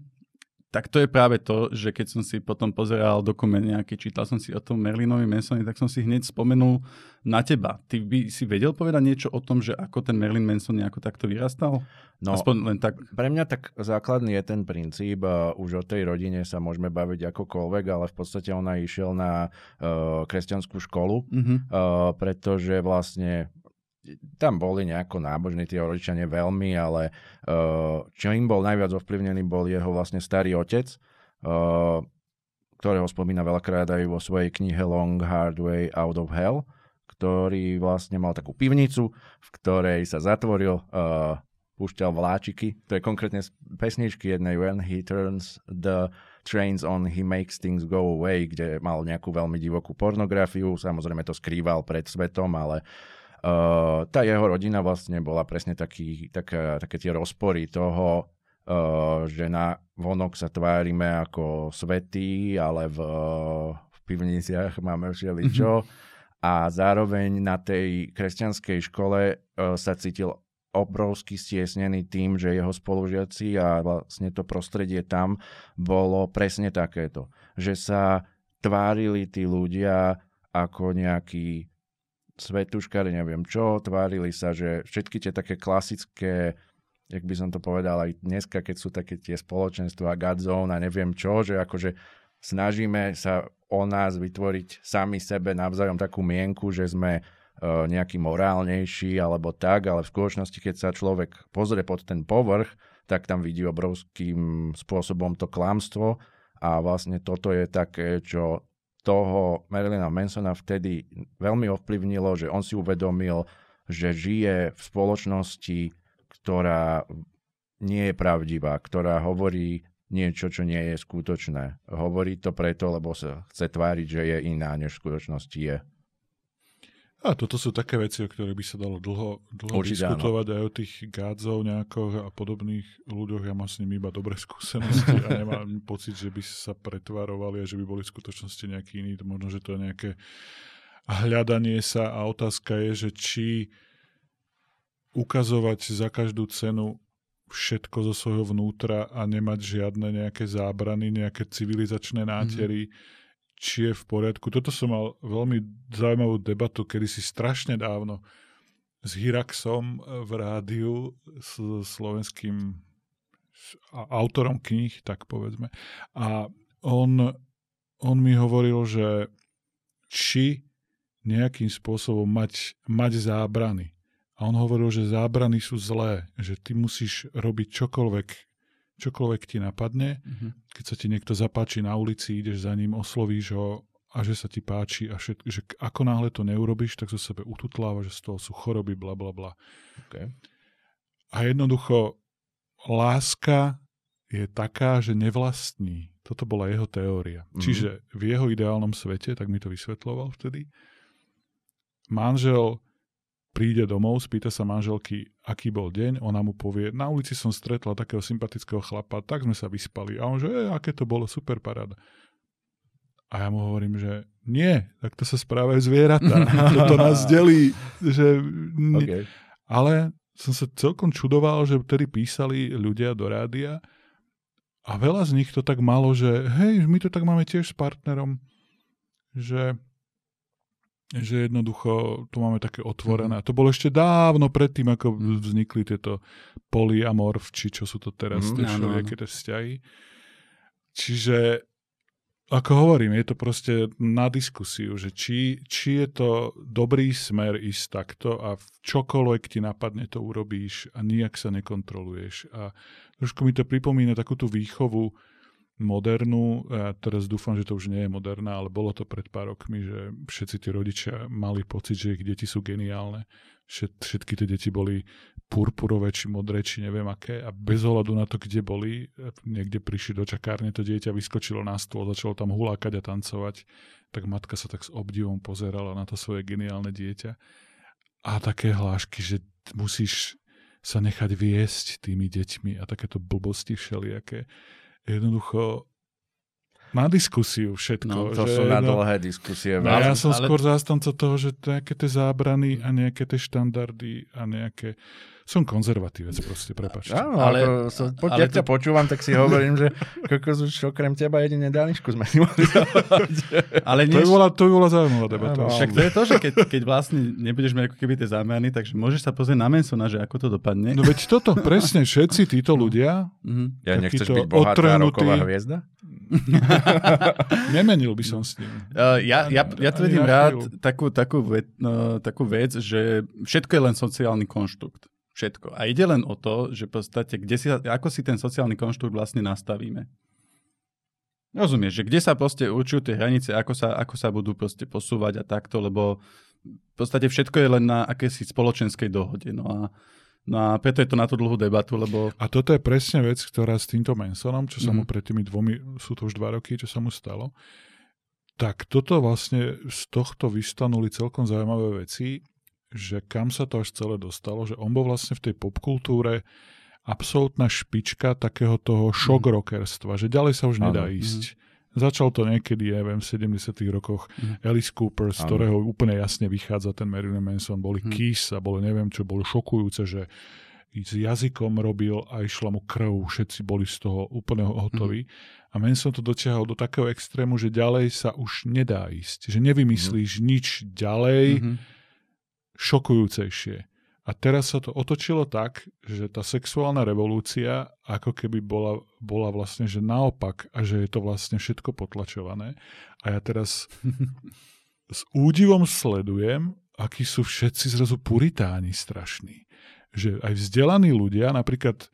tak to je práve to, že keď som si potom pozeral dokument nejaký, čítal som si o tom Merlinovi Mansonovi, tak som si hneď spomenul na teba. Ty by si vedel povedať niečo o tom, že ako ten Merlin Manson nejako takto vyrastal? No, Aspoň len tak. pre mňa tak základný je ten princíp, uh, už o tej rodine sa môžeme baviť akokoľvek, ale v podstate ona išiel na uh, kresťanskú školu, Uh-huh. uh, pretože vlastne tam boli nejako nábožní tí rodičia nie veľmi, ale uh, čo im bol najviac ovplyvnený, bol jeho vlastne starý otec, uh, ktorého spomína veľakrát aj vo svojej knihe Long Hard Way Out of Hell, ktorý vlastne mal takú pivnicu, v ktorej sa zatvoril, uh, púšťal vláčiky, to je konkrétne z pesničky jednej When he turns the trains on, he makes things go away, kde mal nejakú veľmi divokú pornografiu, samozrejme to skrýval pred svetom, ale Uh, tá jeho rodina vlastne bola presne taký, taká, také tie rozpory toho, uh, že na vonok sa tvárime ako svetí, ale v, v pivniciach máme všeličo. A zároveň na tej kresťanskej škole uh, sa cítil obrovsky stiesnený tým, že jeho spolužiaci a vlastne to prostredie tam bolo presne takéto. Že sa tvárili tí ľudia ako nejakí svetuškári, neviem čo, tvárili sa, že všetky tie také klasické jak by som to povedal aj dneska, keď sú také tie spoločenstva Godzone a neviem čo, že akože snažíme sa o nás vytvoriť sami sebe navzájom takú mienku, že sme uh, nejaký morálnejší alebo tak, ale v skutočnosti, keď sa človek pozrie pod ten povrch, tak tam vidí obrovským spôsobom to klamstvo a vlastne toto je také, čo toho Marilyna Mansona vtedy veľmi ovplyvnilo, že on si uvedomil, že žije v spoločnosti, ktorá nie je pravdivá, ktorá hovorí niečo, čo nie je skutočné. Hovorí to preto, lebo sa chce tváriť, že je iná, než v skutočnosti je. A toto sú také veci, o ktorých by sa dalo dlho, dlho Určite diskutovať áno. aj o tých gádzov nejakých a podobných ľuďoch. Ja mám s nimi iba dobré *laughs* skúsenosti a nemám pocit, že by sa pretvarovali a že by boli v skutočnosti nejakí iní. Možno, že to je nejaké hľadanie sa a otázka je, že či ukazovať za každú cenu všetko zo svojho vnútra a nemať žiadne nejaké zábrany, nejaké civilizačné nátery, mm-hmm či je v poriadku. Toto som mal veľmi zaujímavú debatu, kedy si strašne dávno s Hiraxom v rádiu, s slovenským autorom kníh, tak povedzme. A on, on mi hovoril, že či nejakým spôsobom mať, mať zábrany. A on hovoril, že zábrany sú zlé, že ty musíš robiť čokoľvek, čokoľvek ti napadne. Mm-hmm. Keď sa ti niekto zapáči na ulici, ideš za ním, oslovíš ho a že sa ti páči a všet, že ako náhle to neurobiš, tak zo sebe ututláva, že z toho sú choroby, bla bla bla. Okay. A jednoducho láska je taká, že nevlastní. Toto bola jeho teória. Mm-hmm. Čiže v jeho ideálnom svete, tak mi to vysvetloval vtedy, manžel príde domov, spýta sa manželky, aký bol deň, ona mu povie, na ulici som stretla takého sympatického chlapa, tak sme sa vyspali. A on že, e, aké to bolo, super paráda. A ja mu hovorím, že nie, tak to sa správajú zvieratá. *laughs* *laughs* Toto nás delí. Že... Okay. Ale som sa celkom čudoval, že vtedy písali ľudia do rádia a veľa z nich to tak malo, že hej, my to tak máme tiež s partnerom, že že jednoducho tu máme také otvorené. Mm. To bolo ešte dávno predtým, ako vznikli tieto polyamorvči, čo sú to teraz mm, tie všelijaké tie vzťahy. Čiže ako hovorím, je to proste na diskusiu, že či, či je to dobrý smer ísť takto a v čokoľvek ti napadne, to urobíš a nijak sa nekontroluješ. A trošku mi to pripomína takú tú výchovu, modernú, ja teraz dúfam, že to už nie je moderná, ale bolo to pred pár rokmi, že všetci tí rodičia mali pocit, že ich deti sú geniálne. Všetky tie deti boli purpurové, či modré, či neviem aké a bez ohľadu na to, kde boli, niekde prišli do čakárne, to dieťa vyskočilo na stôl, začalo tam hulákať a tancovať, tak matka sa tak s obdivom pozerala na to svoje geniálne dieťa. A také hlášky, že musíš sa nechať viesť tými deťmi a takéto blbosti všelijaké jednoducho na diskusiu všetko. No, to že, sú na dlhé diskusie. No, ja som ale... skôr zástanca toho, že nejaké tie zábrany a nejaké tie štandardy a nejaké som konzervatívec proste, prepačte. Áno, ale, ako som, po, ale ťa to... počúvam, tak si hovorím, že kokos už okrem teba jedine Danišku sme ale než... to, by bola, to by bola zaujímavá debata. Áno, Však to je to, že keď, keď vlastne nebudeš mať ako keby tie zámeny, takže môžeš sa pozrieť na Mansona, že ako to dopadne. No veď toto, presne, všetci títo ľudia. Mm-hmm. Ja nechceš byť bohatá roková hviezda? Nemenil by som s ním. *laughs* Uh, ja, ja, ja tvrdím rád takú, takú, ve, no, takú vec, že všetko je len sociálny konštrukt všetko. A ide len o to, že v podstate, kde si, ako si ten sociálny konštrukt vlastne nastavíme. Rozumieš, že kde sa proste určujú tie hranice, ako sa, ako sa budú proste posúvať a takto, lebo v podstate všetko je len na akési spoločenskej dohode. No a, no a preto je to na tú dlhú debatu, lebo... A toto je presne vec, ktorá s týmto Mansonom, čo sa mm. mu mhm. pred tými dvomi, sú to už dva roky, čo sa mu stalo, tak toto vlastne z tohto vystanuli celkom zaujímavé veci že kam sa to až celé dostalo, že on bol vlastne v tej popkultúre absolútna špička takého toho šok-rockerstva, že ďalej sa už nedá ísť. Mm. Začal to niekedy, ja viem, v 70 rokoch mm. Alice Cooper, z ano. ktorého úplne jasne vychádza ten Marilyn Manson, boli mm. Kiss a bolo neviem čo, bolo šokujúce, že s jazykom robil a išla mu krv, všetci boli z toho úplne hotoví. Mm. A Manson to dotiahol do takého extrému, že ďalej sa už nedá ísť. Že nevymyslíš mm. nič ďalej, mm-hmm šokujúcejšie. A teraz sa to otočilo tak, že tá sexuálna revolúcia ako keby bola, bola vlastne, že naopak a že je to vlastne všetko potlačované. A ja teraz *laughs* s údivom sledujem, akí sú všetci zrazu puritáni strašní. Že aj vzdelaní ľudia, napríklad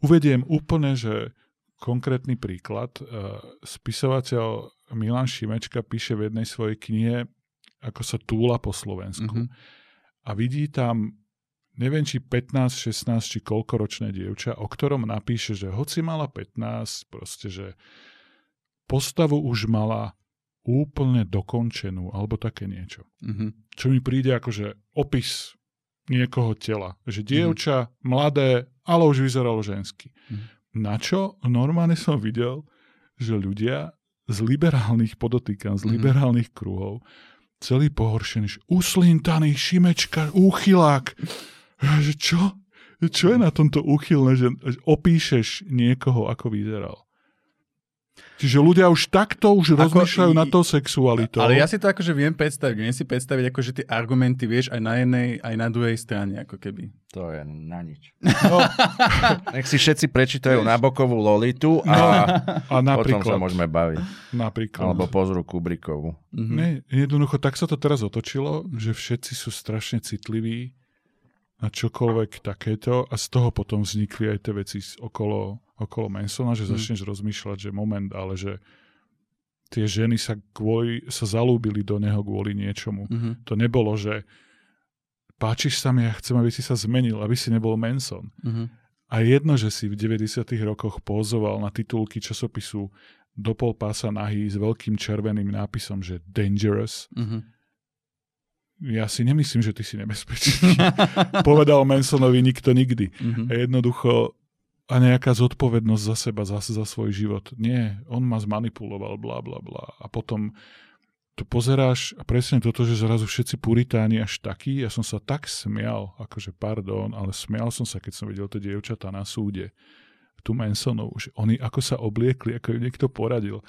uvediem úplne, že konkrétny príklad, spisovateľ Milan Šimečka píše v jednej svojej knihe, ako sa túla po Slovensku. Mm-hmm. A vidí tam neviem, či 15, 16, či koľko ročné dievča, o ktorom napíše, že hoci mala 15, proste, že postavu už mala úplne dokončenú, alebo také niečo. Mm-hmm. Čo mi príde ako, že opis niekoho tela. Že mhm. dievča, mm-hmm. mladé, ale už vyzeralo žensky. Mm-hmm. Na čo normálne som videl, že ľudia z liberálnych, podotýkam, z mm-hmm. liberálnych kruhov, celý pohoršený, uslintaný, šimečka, úchylák, že čo? Čo je na tomto úchylné, že opíšeš niekoho, ako vyzeral? Čiže ľudia už takto už ako, rozmýšľajú i, na to sexualitou. Ale ja si to akože viem predstaviť. Viem si predstaviť, akože tie argumenty vieš aj na jednej, aj na druhej strane, ako keby. To je na nič. No. *laughs* Nech si všetci prečítajú Nabokovú Lolitu a, no. a napríklad, potom sa môžeme baviť. Napríklad. Alebo pozru Kubrikovú. Mhm. Nie, jednoducho tak sa to teraz otočilo, že všetci sú strašne citliví na čokoľvek takéto a z toho potom vznikli aj tie veci okolo, okolo Mansona, že mm. začneš rozmýšľať, že moment, ale že tie ženy sa, kvôli, sa zalúbili do neho kvôli niečomu. Mm-hmm. To nebolo, že páčiš sa mi, ja chcem, aby si sa zmenil, aby si nebol Manson. Mm-hmm. A jedno, že si v 90. rokoch pózoval na titulky časopisu do pol pása nahý s veľkým červeným nápisom, že dangerous, mm-hmm ja si nemyslím, že ty si nebezpečný. *laughs* Povedal Mansonovi nikto nikdy. Mm-hmm. A jednoducho a nejaká zodpovednosť za seba, za, za svoj život. Nie, on ma zmanipuloval, bla, bla, bla. A potom tu pozeráš a presne toto, že zrazu všetci puritáni až takí, ja som sa tak smial, akože pardon, ale smial som sa, keď som videl tie dievčatá na súde, tu Mansonov, že oni ako sa obliekli, ako im niekto poradil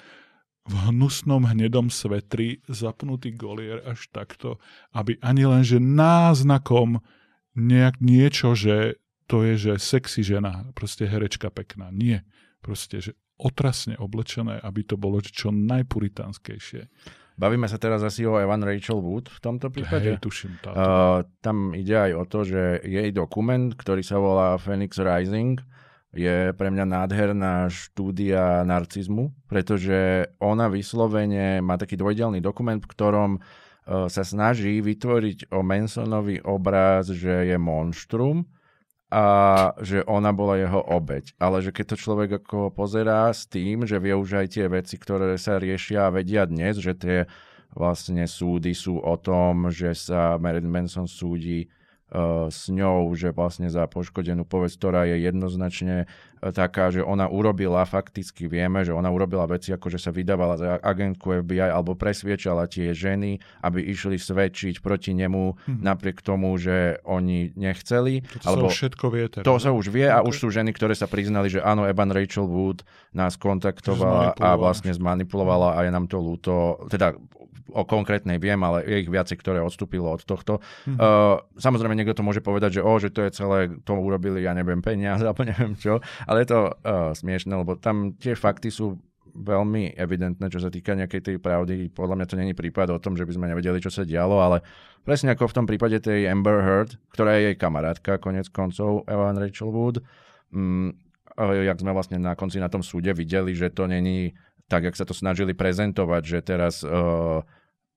v hnusnom hnedom svetri zapnutý golier až takto, aby ani len, že náznakom nejak niečo, že to je, že sexy žena, proste herečka pekná. Nie. Proste, že otrasne oblečené, aby to bolo čo najpuritánskejšie. Bavíme sa teraz asi o Evan Rachel Wood v tomto prípade. Hej, tuším. Táto. Uh, tam ide aj o to, že jej dokument, ktorý sa volá Phoenix Rising, je pre mňa nádherná štúdia narcizmu, pretože ona vyslovene má taký dvojdelný dokument, v ktorom e, sa snaží vytvoriť o Mansonovi obraz, že je monštrum a že ona bola jeho obeď. Ale že keď to človek ako pozerá s tým, že vie už aj tie veci, ktoré sa riešia a vedia dnes, že tie vlastne súdy sú o tom, že sa Marilyn Manson súdi s ňou, že vlastne za poškodenú povesť, ktorá je jednoznačne uh, taká, že ona urobila, fakticky vieme, že ona urobila veci, ako že sa vydávala za agentku FBI alebo presviečala tie ženy, aby išli svedčiť proti nemu hmm. napriek tomu, že oni nechceli. To alebo, sa všetko vie teraz. To sa už vie a už sú ženy, ktoré sa priznali, že áno, Evan Rachel Wood nás kontaktovala a vlastne zmanipulovala a je nám to ľúto. Teda o konkrétnej viem, ale je ich viacej, ktoré odstúpilo od tohto. Mm-hmm. Uh, samozrejme, niekto to môže povedať, že o, že to je celé, to urobili, ja neviem, peniaze, *laughs* alebo neviem čo, ale je to uh, smiešne, lebo tam tie fakty sú veľmi evidentné, čo sa týka nejakej tej pravdy. Podľa mňa to není prípad o tom, že by sme nevedeli, čo sa dialo, ale presne ako v tom prípade tej Amber Heard, ktorá je jej kamarátka, konec koncov, Evan Rachel Wood, um, jak sme vlastne na konci na tom súde videli, že to není tak, jak sa to snažili prezentovať, že teraz uh,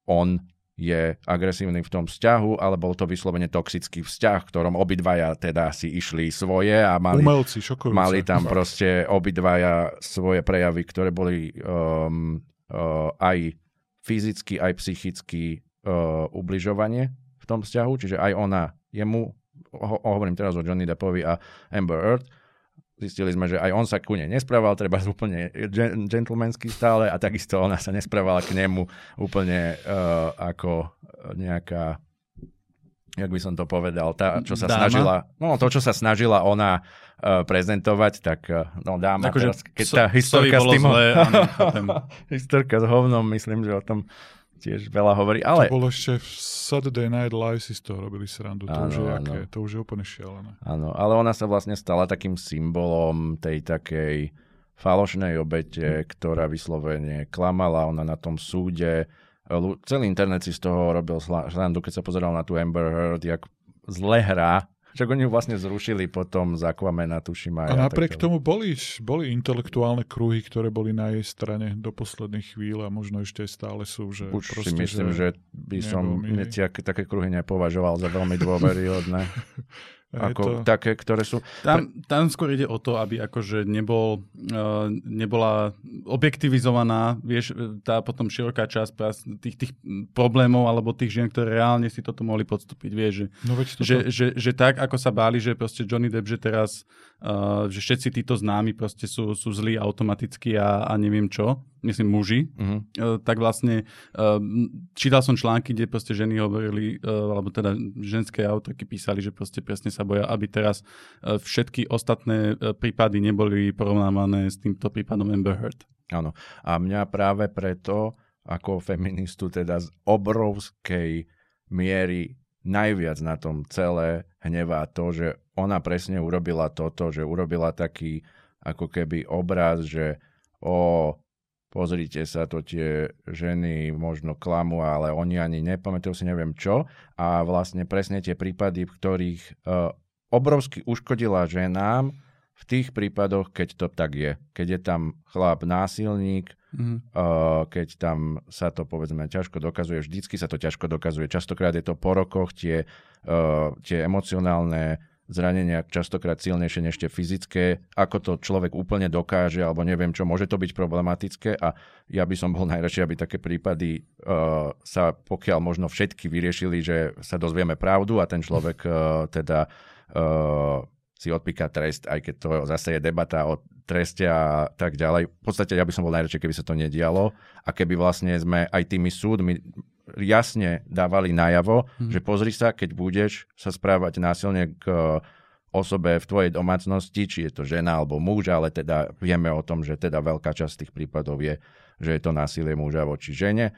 on je agresívny v tom vzťahu, ale bol to vyslovene toxický vzťah, v ktorom obidvaja teda si išli svoje a mali, Umelci, mali tam fakt. proste obidvaja svoje prejavy, ktoré boli um, uh, aj fyzicky, aj psychicky uh, ubližovanie v tom vzťahu, čiže aj ona jemu, ho, hovorím teraz o Johnny Deppovi a Amber Earth, Zistili sme, že aj on sa ku nej nesprával, treba úplne gentlemanský stále a takisto ona sa nesprávala k nemu úplne uh, ako nejaká jak by som to povedal, tá, čo sa dáma? snažila, no to, čo sa snažila ona uh, prezentovať, tak uh, no dáma Ako, teraz, keď so, tá historka s tým... Zlé, áno, *laughs* historka s hovnom, myslím, že o tom tiež veľa hovorí, ale... To bolo ešte v Saturday Night Live si z toho robili srandu, to Áno, už je aké, to už je úplne šialené. Áno, ale ona sa vlastne stala takým symbolom tej takej falošnej obete, ktorá vyslovene klamala, ona na tom súde. Celý internet si z toho robil srandu, keď sa pozeral na tú Amber Heard, jak zle hrá. Však oni ju vlastne zrušili potom za Aquamena, tuším aj. A napriek ďalej. tomu boli, boli intelektuálne kruhy, ktoré boli na jej strane do posledných chvíľ a možno ešte stále sú. Že Už si proste, myslím, že, by som tie, také kruhy nepovažoval za veľmi dôveryhodné. *laughs* ako to, také, ktoré sú... Tam, tam skôr ide o to, aby akože nebol, uh, nebola objektivizovaná, vieš, tá potom široká časť tých, tých problémov alebo tých žien, ktoré reálne si toto mohli podstúpiť, vieš, že, no veď toto, že, že, že tak, ako sa báli, že proste Johnny Depp, že teraz, uh, že všetci títo známi proste sú, sú zlí automaticky a, a neviem čo, myslím muži, Uh-huh. Uh, tak vlastne uh, čítal som články, kde proste ženy hovorili, uh, alebo teda ženské autorky písali, že proste presne sa boja, aby teraz uh, všetky ostatné uh, prípady neboli porovnávané s týmto prípadom Amber Heard. Áno. A mňa práve preto, ako feministu, teda z obrovskej miery najviac na tom celé hnevá to, že ona presne urobila toto, že urobila taký ako keby obraz, že o, pozrite sa, to tie ženy možno klamu, ale oni ani nepamätajú si neviem čo. A vlastne presne tie prípady, v ktorých uh, obrovsky uškodila ženám, v tých prípadoch, keď to tak je. Keď je tam chlap násilník, Mhm. uh, keď tam sa to povedzme ťažko dokazuje, vždycky sa to ťažko dokazuje. Častokrát je to po rokoch, tie, uh, tie emocionálne zranenia častokrát silnejšie než tie fyzické. Ako to človek úplne dokáže, alebo neviem čo, môže to byť problematické a ja by som bol najradšej, aby také prípady uh, sa pokiaľ možno všetky vyriešili, že sa dozvieme pravdu a ten človek uh, teda uh, si odpíka trest, aj keď to zase je debata o treste a tak ďalej. V podstate ja by som bol najradšej, keby sa to nedialo a keby vlastne sme aj tými súdmi jasne dávali najavo, Mhm. že pozri sa, keď budeš sa správať násilne k eh, osobe v tvojej domácnosti, či je to žena alebo muž, ale teda vieme o tom, že teda veľká časť tých prípadov je, že je to násilie muža voči žene,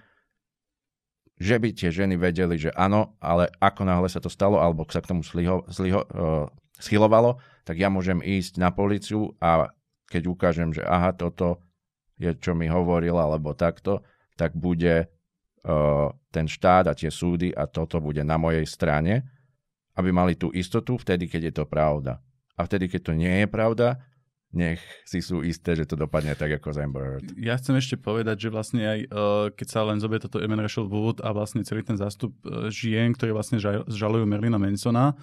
že by tie ženy vedeli, že áno, ale ako náhle sa to stalo, alebo sa k tomu sliho, sliho, uh, schylovalo, tak ja môžem ísť na policiu a keď ukážem, že aha, toto je, čo mi hovoril, alebo takto, tak bude uh, ten štát a tie súdy a toto bude na mojej strane, aby mali tú istotu vtedy, keď je to pravda. A vtedy, keď to nie je pravda, nech si sú isté, že to dopadne tak ako z. Ja chcem ešte povedať, že vlastne aj uh, keď sa len zobie toto Rachel Wood a vlastne celý ten zástup uh, žien, ktorí vlastne žal- žalujú Merlina Mansona,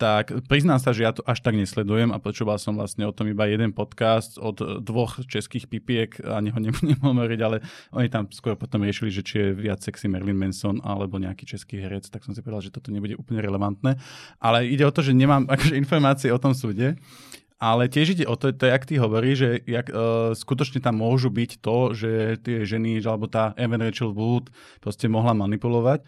tak priznám sa, že ja to až tak nesledujem a počúval som vlastne o tom iba jeden podcast od dvoch českých pipiek, ani ho nebudem *laughs* hovoriť, ale oni tam skôr potom riešili, že či je viac sexy Merlin Manson alebo nejaký český herec, tak som si povedal, že toto nebude úplne relevantné. Ale ide o to, že nemám *laughs* akože informácie o tom súde, ale tiež ide o to, to jak ty hovorí, že jak, uh, skutočne tam môžu byť to, že tie ženy, že- alebo tá Evan Rachel Wood proste mohla manipulovať,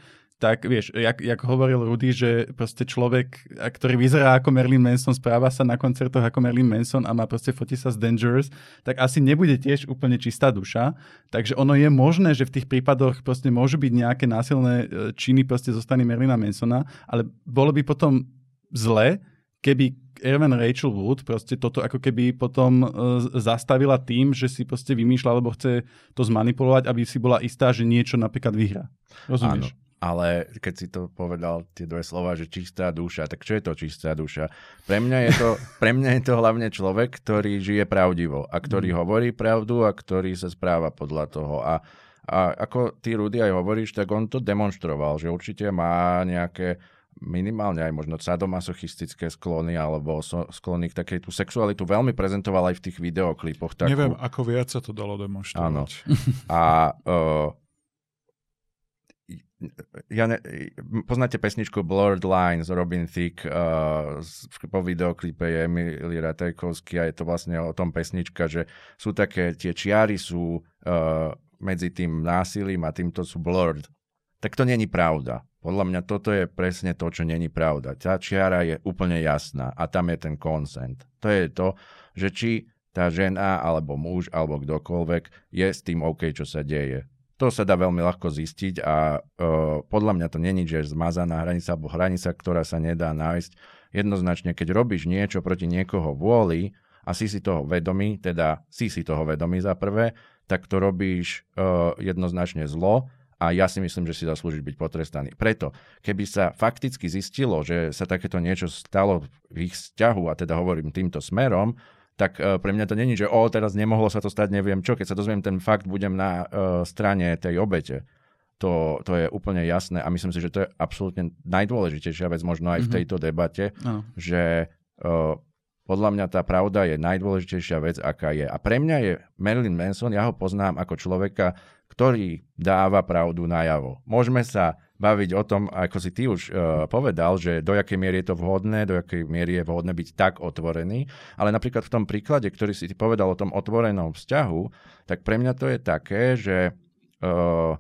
tak vieš, jak, jak hovoril Rudy, že proste človek, ktorý vyzerá ako Marilyn Manson, správa sa na koncertoch ako Marilyn Manson a má proste fotí sa z Dangerous, tak asi nebude tiež úplne čistá duša. Takže ono je možné, že v tých prípadoch proste môžu byť nejaké násilné e, činy proste zo strany Marilyna Mansona, ale bolo by potom zle, keby Evan Rachel Wood proste toto ako keby potom uh, zastavila tým, že si proste vymýšľa alebo chce to zmanipulovať, aby si bola istá, že niečo napríklad vyhrá. Rozumieš? Áno. Ale keď si to povedal, tie dve slova, že čistá duša, tak čo je to čistá duša? Pre mňa je to, *laughs* pre mňa je to hlavne človek, ktorý žije pravdivo a ktorý Mhm. hovorí pravdu a ktorý sa správa podľa toho. A, a ako ty, Rudy, aj hovoríš, tak on to demonstroval, že určite má nejaké minimálne aj možno sadomasochistické sklony alebo so, sklony k takej tú sexualitu veľmi prezentoval aj v tých videoklipoch. Takú, Neviem, ako viac sa to dalo demonstrovať. Áno. A uh, *laughs* ja ne, poznáte pesničku Blurred Lines Robin Thicke uh, po videoklipe je Emily Ratajkovský a je to vlastne o tom pesnička, že sú také, tie čiary sú uh, medzi tým násilím a týmto sú blurred. Tak to není pravda. Podľa mňa toto je presne to, čo není pravda. Tá čiara je úplne jasná a tam je ten consent. To je to, že či tá žena alebo muž alebo kdokoľvek je s tým OK, čo sa deje. To sa dá veľmi ľahko zistiť a uh, podľa mňa to není, že zmazaná hranica alebo hranica, ktorá sa nedá nájsť. Jednoznačne, keď robíš niečo proti niekoho vôli a si si toho vedomý, teda si si toho vedomý za prvé, tak to robíš uh, jednoznačne zlo a ja si myslím, že si zaslúžiš byť potrestaný. Preto, keby sa fakticky zistilo, že sa takéto niečo stalo v ich vzťahu, a teda hovorím týmto smerom, tak uh, pre mňa to není, že o, teraz nemohlo sa to stať, neviem čo. Keď sa dozviem ten fakt, budem na uh, strane tej obete. To, to je úplne jasné a myslím si, že to je absolútne najdôležitejšia vec možno aj v mhm. tejto debate, no. že uh, podľa mňa tá pravda je najdôležitejšia vec, aká je. A pre mňa je Marilyn Manson, ja ho poznám ako človeka, ktorý dáva pravdu najavo. Môžeme sa baviť o tom, ako si ty už uh, povedal, že do jakej miery je to vhodné, do jakej miery je vhodné byť tak otvorený, ale napríklad v tom príklade, ktorý si ty povedal o tom otvorenom vzťahu, tak pre mňa to je také, že uh,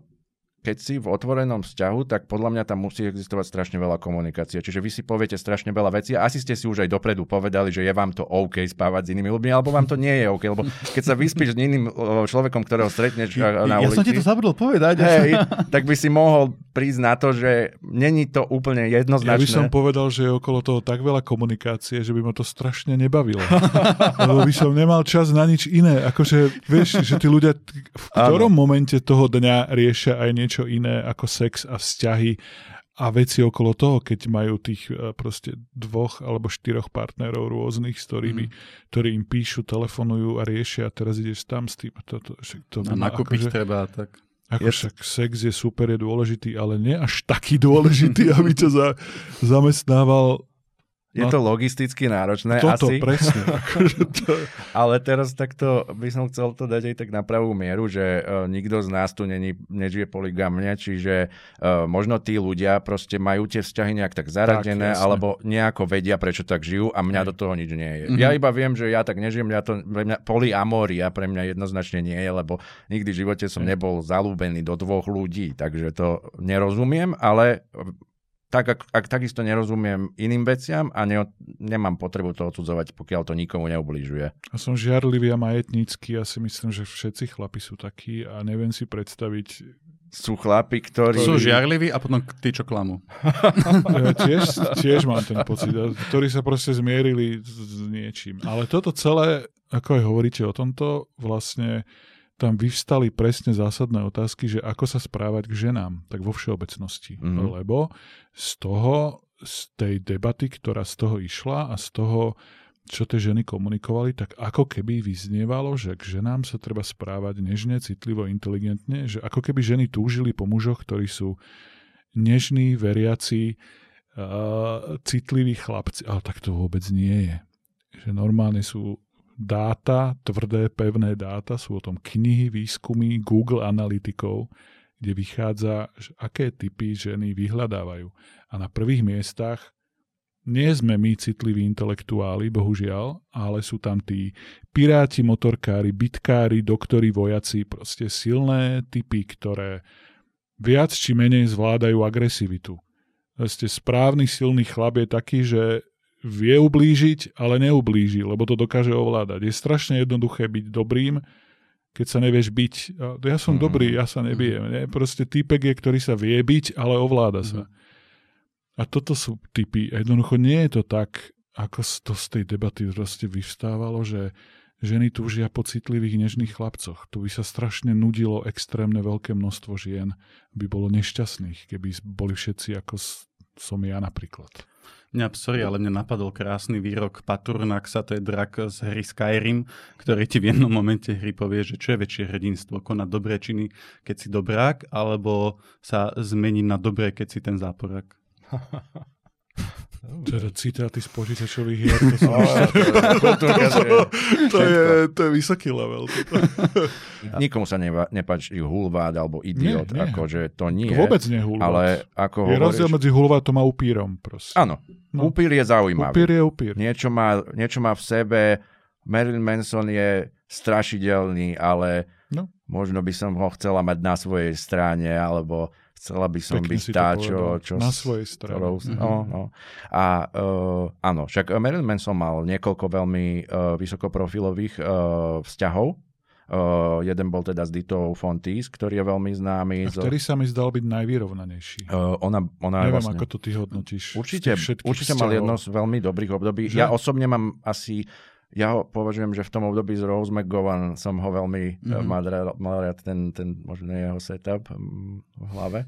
keď si v otvorenom vzťahu, tak podľa mňa tam musí existovať strašne veľa komunikácie. Čiže vy si poviete strašne veľa vecí a asi ste si už aj dopredu povedali, že je vám to OK spávať s inými ľuďmi, alebo vám to nie je OK. Lebo keď sa vyspíš s iným človekom, ktorého stretneš na ja ulici... Ja som ti to zabudol povedať. Hej, tak by si mohol prísť na to, že není to úplne jednoznačné. Ja by som povedal, že je okolo toho tak veľa komunikácie, že by ma to strašne nebavilo. *laughs* Lebo by som nemal čas na nič iné. Akože, vieš, že tí ľudia v ktorom ano. momente toho dňa riešia aj niečo niečo iné ako sex a vzťahy a veci okolo toho, keď majú tých e, proste dvoch alebo štyroch partnerov rôznych, s ktorými, mm. ktorí im píšu, telefonujú a riešia a teraz ideš tam s tým. To, to, to, to a nakúpiť akože, treba, tak. Ako je... však sex je super, je dôležitý, ale nie až taký dôležitý, *laughs* aby ťa za, zamestnával je no, to logisticky náročné toto, asi. presne. *laughs* Akože to... Ale teraz takto by som chcel to dať aj tak na pravú mieru, že uh, nikto z nás tu není, nežije poligamne, čiže uh, možno tí ľudia proste majú tie vzťahy nejak tak zaradené, tak, alebo nejako vedia, prečo tak žijú a mňa Aj. do toho nič nie je. Mm-hmm. Ja iba viem, že ja tak nežijem, ja to, pre mňa, polyamoria pre mňa jednoznačne nie je, lebo nikdy v živote som nebol zalúbený do dvoch ľudí, takže to nerozumiem, ale tak ak, ak takisto nerozumiem iným veciam a ne, nemám potrebu to odsudzovať, pokiaľ to nikomu neublížuje. A som žiarlivý a majetnícky, ja si myslím, že všetci chlapi sú takí a neviem si predstaviť... Sú chlapi, ktorí... Sú žiarliví a potom tí, čo klamú. *laughs* Ja tiež, tiež mám ten pocit, ktorí sa proste zmierili s, s niečím. Ale toto celé, ako aj hovoríte o tomto, vlastne tam vyvstali presne zásadné otázky, že ako sa správať k ženám, tak vo všeobecnosti. Mm-hmm. Lebo z toho, z tej debaty, ktorá z toho išla a z toho, čo tie ženy komunikovali, tak ako keby vyznievalo, že k ženám sa treba správať nežne, citlivo, inteligentne, že ako keby ženy túžili po mužoch, ktorí sú nežní, veriaci, uh, citliví chlapci. Ale tak to vôbec nie je. Že normálne sú dáta, tvrdé, pevné dáta, sú o tom knihy, výskumy, Google analytikov, kde vychádza, aké typy ženy vyhľadávajú. A na prvých miestach nie sme my citliví intelektuáli, bohužiaľ, ale sú tam tí piráti, motorkári, bitkári, doktori, vojaci, proste silné typy, ktoré viac či menej zvládajú agresivitu. Proste správny, silný chlap je taký, že vie ublížiť, ale neublíži, lebo to dokáže ovládať. Je strašne jednoduché byť dobrým, keď sa nevieš byť. Ja som mm. dobrý, ja sa nebijem. Nie? Proste týpek je, ktorý sa vie byť, ale ovláda sa. Mm. A toto sú typy. Jednoducho nie je to tak, ako to z tej debaty proste vyvstávalo, že ženy túžia po citlivých, nežných chlapcoch. Tu by sa strašne nudilo extrémne veľké množstvo žien, by bolo nešťastných, keby boli všetci ako som ja napríklad. Mňa, sorry, ale mne napadol krásny výrok Paturnaxa, to je drak z hry Skyrim, ktorý ti v jednom momente hry povie, že čo je väčšie hrdinstvo, konať dobré činy, keď si dobrák, alebo sa zmeniť na dobré, keď si ten záporák. *laughs* Teda citáty z počítačových hier, to, som no, to, to, je, to je vysoký level. *laughs* Nikomu sa neba, nepáči hulvád alebo idiot, nie, nie. akože to nie. To vôbec nie hulvád. Ale ako je hovoríš... rozdiel medzi hulvátom a upírom. Proste. Áno, no. upír je zaujímavý. Upír je upír. Niečo má, niečo má v sebe, Marilyn Manson je strašidelný, ale no. možno by som ho chcela mať na svojej strane, alebo chcela by som Pekne byť tá, čo, čo... Na svojej strane. Ktorou, mm-hmm. no, no. A uh, však Marilyn Manson mal niekoľko veľmi uh, vysokoprofilových uh, vzťahov Uh, jeden bol teda s Ditou Fontis, ktorý je veľmi známy. A vtedy sa mi zdal byť najvyrovnanejší. Uh, ona, ona Neviem, vlastne... ako to ty hodnotíš. Určite, určite mal jedno z veľmi dobrých období. Že? Ja osobne mám asi, ja ho považujem, že v tom období z Rose McGowan som ho veľmi Mhm. mm-hmm. mal, rád, mal rád ten, ten možno jeho setup mm, v hlave.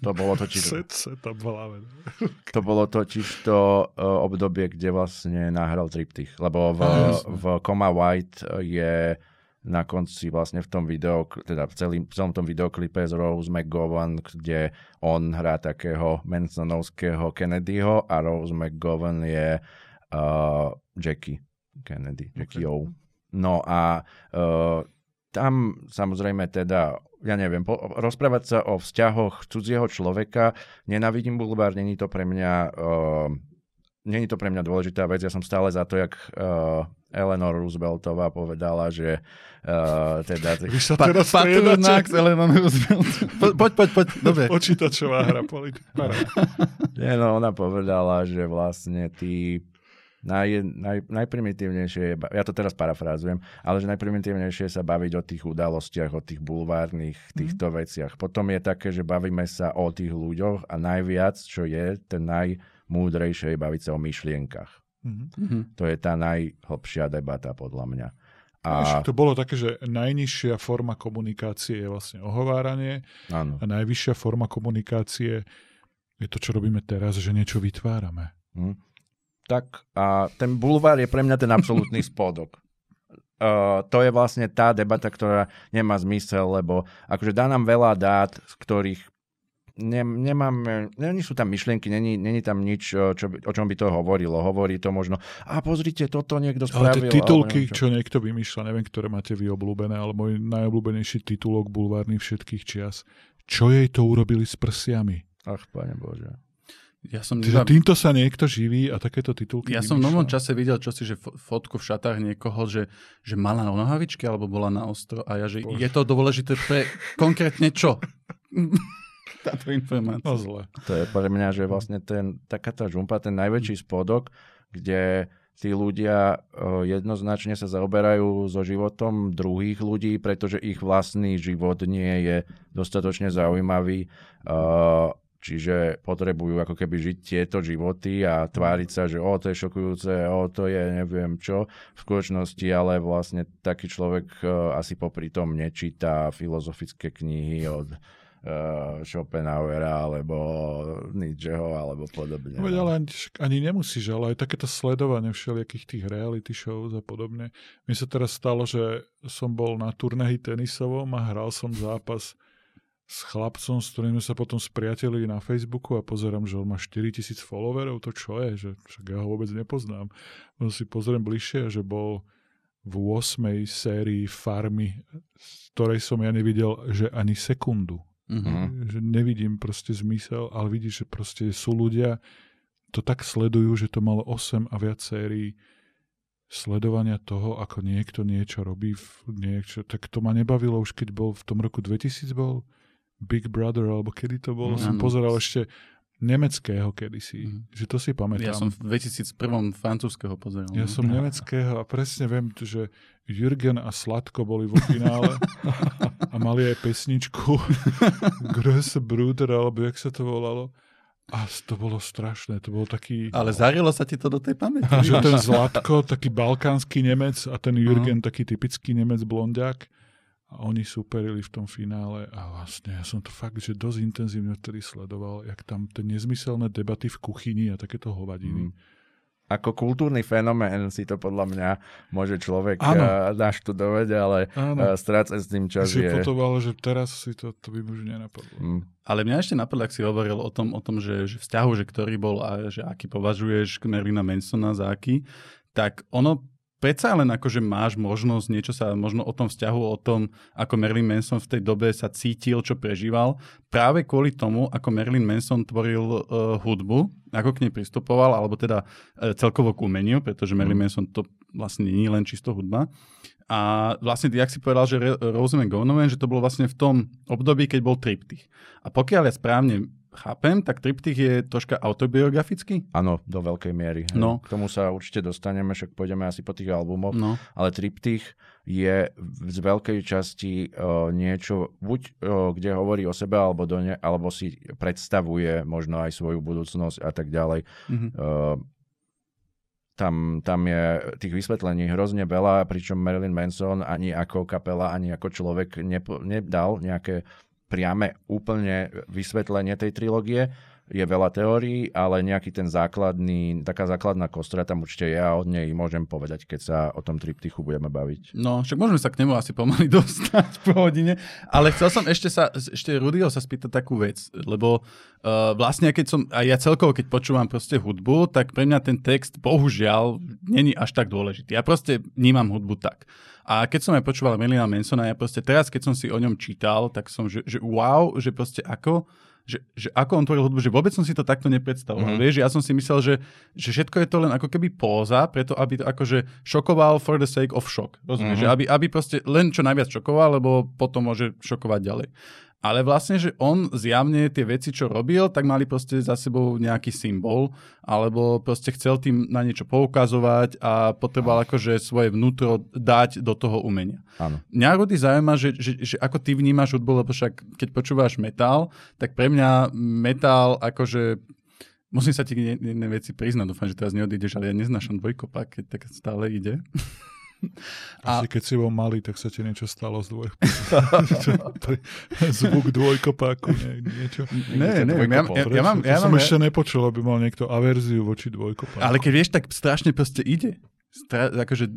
To bolo totiž, *laughs* Set, setup v hlave. *laughs* to bolo totiž to uh, obdobie, kde vlastne nahral triptych, lebo v, jasne. v Coma White je na konci vlastne v tom video, teda v celým, v celom tom videoklipe z Rose McGowan, kde on hrá takého Mansonovského Kennedyho a Rose McGowan je uh, Jackie Kennedy, Jackie O. No a uh, tam samozrejme teda, ja neviem, po, rozprávať sa o vzťahoch cudzieho človeka, nenávidím bulvár, není to pre mňa uh, není to pre mňa dôležitá vec, ja som stále za to, jak uh, Eleanor Rooseveltová povedala, že uh, teda... *laughs* Vy sa Pa, teraz Patrnak striedate. z Eleanor Roosevelt. *laughs* Po, poď, poď, poď. Dobre. Počítačová hra politika. *laughs* Nie, no ona povedala, že vlastne tí naj, naj, najprimitívnejšie, ja to teraz parafrázujem, ale že najprimitívnejšie je sa baviť o tých udalostiach, o tých bulvárnych týchto mm. veciach. Potom je také, že bavíme sa o tých ľuďoch a najviac, čo je, ten najmúdrejšie je baviť sa o myšlienkach. Mhm. Mhm. To je tá najhlbšia debata podľa mňa. A... To bolo také, že najnižšia forma komunikácie je vlastne ohováranie áno. a najvyššia forma komunikácie je to, čo robíme teraz, že niečo vytvárame. Hm. Tak a ten bulvár je pre mňa ten absolútny *laughs* spodok. Uh, to je vlastne tá debata, ktorá nemá zmysel, lebo akože dá nám veľa dát, z ktorých ne, nemáme, není sú tam myšlienky, není, není tam nič, čo, o čom by to hovorilo. Hovorí to možno, a pozrite, toto niekto Ale spravil. tie titulky, čo niekto vymýšľa, neviem, ktoré máte vy obľúbené, ale môj najobľúbenejší titulok bulvárny všetkých čias. Čo jej to urobili s prsiami? Ach, pane Bože. Ja som, Čiže týmto sa niekto živí a takéto titulky ja som v novom čase videl čosi, že fo- fotku v šatách niekoho, že, že mala na nohavičky alebo bola na ostro a ja, že Bože. je to dôležité pre konkrétne čo? *laughs* Táto informácia. No zle. To je pre mňa, že vlastne ten, taká tá žumpa, ten najväčší spodok, kde tí ľudia o, jednoznačne sa zaoberajú so životom druhých ľudí, pretože ich vlastný život nie je dostatočne zaujímavý. Čiže potrebujú ako keby žiť tieto životy a tváriť sa, že o, to je šokujúce, o, to je neviem čo. V skutočnosti ale vlastne taký človek o, asi popri tom nečíta filozofické knihy od uh, Schopenhauera alebo Nietzscheho alebo podobne. No, veď ale ani, ani nemusíš, ale aj takéto sledovanie všelijakých tých reality shows a podobne. Mi sa teraz stalo, že som bol na turnaji tenisovom a hral som zápas s chlapcom, s ktorým sa potom spriatelili na Facebooku a pozerám, že on má 4000 followerov, to čo je, že však ja ho vôbec nepoznám. On si pozriem bližšie, že bol v 8. sérii Farmy, z ktorej som ja nevidel, že ani sekundu Mhm. Mhm. že nevidím proste zmysel, ale vidíš, že proste sú ľudia, to tak sledujú, že to malo 8 a viac sérií sledovania toho, ako niekto niečo robí, v niečo, tak to ma nebavilo už, keď bol v tom roku 2000 bol Big Brother, alebo kedy to bolo, Mm, som áno. pozeral ešte nemeckého kedysi, Mhm. že to si pamätám. Ja som v 2001 francúzského pozeral. Ja no. som nemeckého a presne viem, že Jürgen a Sladko boli vo finále a mali aj pesničku *laughs* Größe Bruder, alebo jak sa to volalo. A to bolo strašné, to bol taký... Ale zarilo sa ti to do tej pamäti. Že ten Zlatko, taký balkánsky Nemec a ten Jürgen, taký typický Nemec blondiak. A oni superili v tom finále a vlastne ja som to fakt, že dosť intenzívne vtedy sledoval, jak tam tie nezmyselné debaty v kuchyni a takéto hovadiny. Mm. Ako kultúrny fenomén si to podľa mňa môže človek eh, naštudovať, ale eh, strácať s tým čas Že je... potom, ale že teraz si to, to by už nenapadlo. Mm. Ale mňa ešte napadlo, ak si hovoril o tom, o tom že, že vzťahu, že ktorý bol a že aký považuješ Merlina Mansona za aký, tak ono predsa len akože máš možnosť niečo sa možno o tom vzťahu, o tom, ako Marilyn Manson v tej dobe sa cítil, čo prežíval, práve kvôli tomu, ako Marilyn Manson tvoril uh, hudbu, ako k nej pristupoval, alebo teda uh, celkovo k umeniu, pretože Marilyn Manson to vlastne nie je len čisto hudba. A vlastne, jak si povedal, že Rosamund Gonovan, že to bolo vlastne v tom období, keď bol triptych. A pokiaľ ja správne chápem, tak triptych je troška autobiografický. Áno, do veľkej miery. No. K tomu sa určite dostaneme, však pôjdeme asi po tých albumoch. No. ale triptych je z veľkej časti uh, niečo, buď uh, kde hovorí o sebe, alebo, do ne, alebo si predstavuje možno aj svoju budúcnosť a tak ďalej. Mhm. Uh, tam, tam je tých vysvetlení hrozne veľa, pričom Marilyn Manson ani ako kapela, ani ako človek nepo, nedal nejaké priame úplne vysvetlenie tej trilógie. Je veľa teórií, ale nejaký ten základný, taká základná kostra tam určite je a od nej môžem povedať, keď sa o tom triptychu budeme baviť. No, však môžeme sa k nemu asi pomaly *laughs* dostať po hodine, ale chcel som ešte sa, ešte Rudyho sa spýtať takú vec, lebo uh, vlastne keď som, a ja celkovo keď počúvam proste hudbu, tak pre mňa ten text bohužiaľ není až tak dôležitý. Ja proste vnímam hudbu tak. A keď som aj počúval Melina Mansona, ja proste teraz, keď som si o ňom čítal, tak som, že, že wow, že proste ako, že, že ako on tvoril hudbu, že vôbec som si to takto nepredstavoval. Mhm. Mm-hmm. Vieš, ja som si myslel, že, že všetko je to len ako keby póza, preto aby to akože šokoval for the sake of shock. Rozumieš? Mhm. Mm-hmm. Že aby, aby proste len čo najviac šokoval, lebo potom môže šokovať ďalej. Ale vlastne, že on zjavne tie veci, čo robil, tak mali proste za sebou nejaký symbol, alebo proste chcel tým na niečo poukazovať a potreboval akože svoje vnútro dať do toho umenia. Áno. Mňa Rudy zaujíma, že, že, že ako ty vnímaš hudbu, lebo však keď počúvaš metal, tak pre mňa metal akože Musím sa ti jednej veci priznať, dúfam, že teraz neodídeš, ale ja neznášam dvojkopak, keď tak stále ide. *laughs* Asi keď si bol malý, tak sa ti niečo stalo z dvoj... *laughs* Zvuk dvojkopáku, nie, niečo. Ne, ne, ja, ja, ja, mám, to ja som mám, ešte nepočul, aby mal niekto averziu voči dvojkopáku. ale keď vieš, tak strašne proste ide. Stra, akože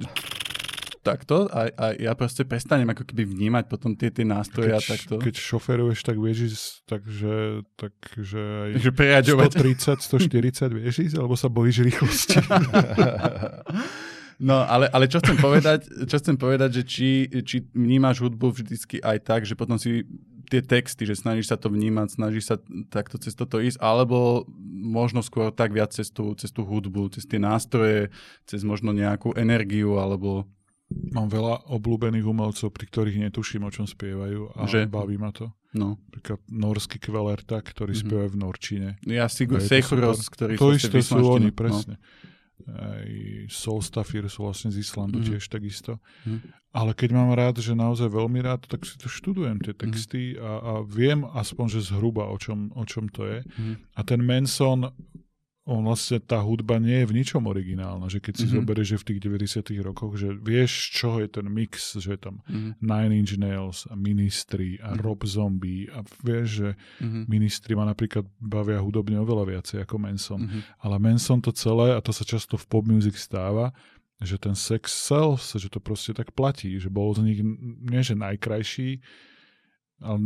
takto a, a ja proste prestanem ako keby vnímať potom tie, tie nástroje a keď, takto. keď šoferuješ, tak vieš ísť, takže, takže aj Takže preraďovať. 130, 140 vieš ísť, alebo sa bojíš rýchlosti. *laughs* No, ale, ale čo chcem povedať, čo chcem povedať, že či, či vnímaš hudbu vždycky aj tak, že potom si tie texty, že snažíš sa to vnímať, snažíš sa takto cez toto ísť, alebo možno skôr tak viac cez tú, cez tú hudbu, cez tie nástroje, cez možno nejakú energiu, alebo... Mám veľa obľúbených umelcov, pri ktorých netuším, o čom spievajú a Že? baví ma to. No. Napríklad norský kvelerta, ktorý Mhm. mm-hmm. spievajú v Norčine. Ja si super. ktorý To isté sú oni, no. Aj Soulstafir sú vlastne z Islandu Mhm. tiež takisto. Mhm. Ale keď mám rád, že naozaj veľmi rád, tak si to študujem, Mhm. tie texty a, a viem aspoň, že zhruba o čom, o čom to je. Mhm. A ten Manson, on vlastne, tá hudba nie je v ničom originálna, že keď si Mhm. mm-hmm. zoberieš, že v tých 90 rokoch, že vieš, čoho je ten mix, že je tam Mhm. Nine Inch Nails a Ministry a Mhm. Rob Zombie a vieš, že Mhm. Ministry ma napríklad bavia hudobne oveľa viacej ako Manson. Mhm. Ale Manson to celé, a to sa často v pop music stáva, že ten sex sells, že to proste tak platí, že bol z nich nie že najkrajší, ale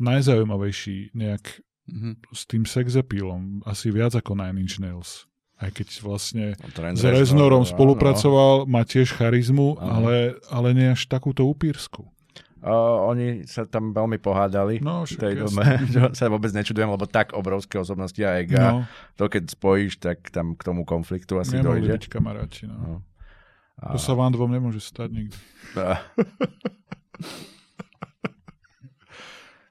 najzaujímavejší nejak Mhm. s tým sex appealom, asi viac ako Nine Inch Nails. Aj keď vlastne Trent s Reznor, Reznorom áno. spolupracoval, má tiež charizmu, ale, ale nie až takúto upírsku. Uh, oni sa tam veľmi pohádali. No, v tej dobe, *laughs* čo sa vôbec nečudujem, lebo tak obrovské osobnosti a ega, No, to keď spojíš, tak tam k tomu konfliktu asi nemohli dojde. byť kamaráti. No. No. A, To sa vám dvom nemôže stať nikdy. *laughs* *laughs*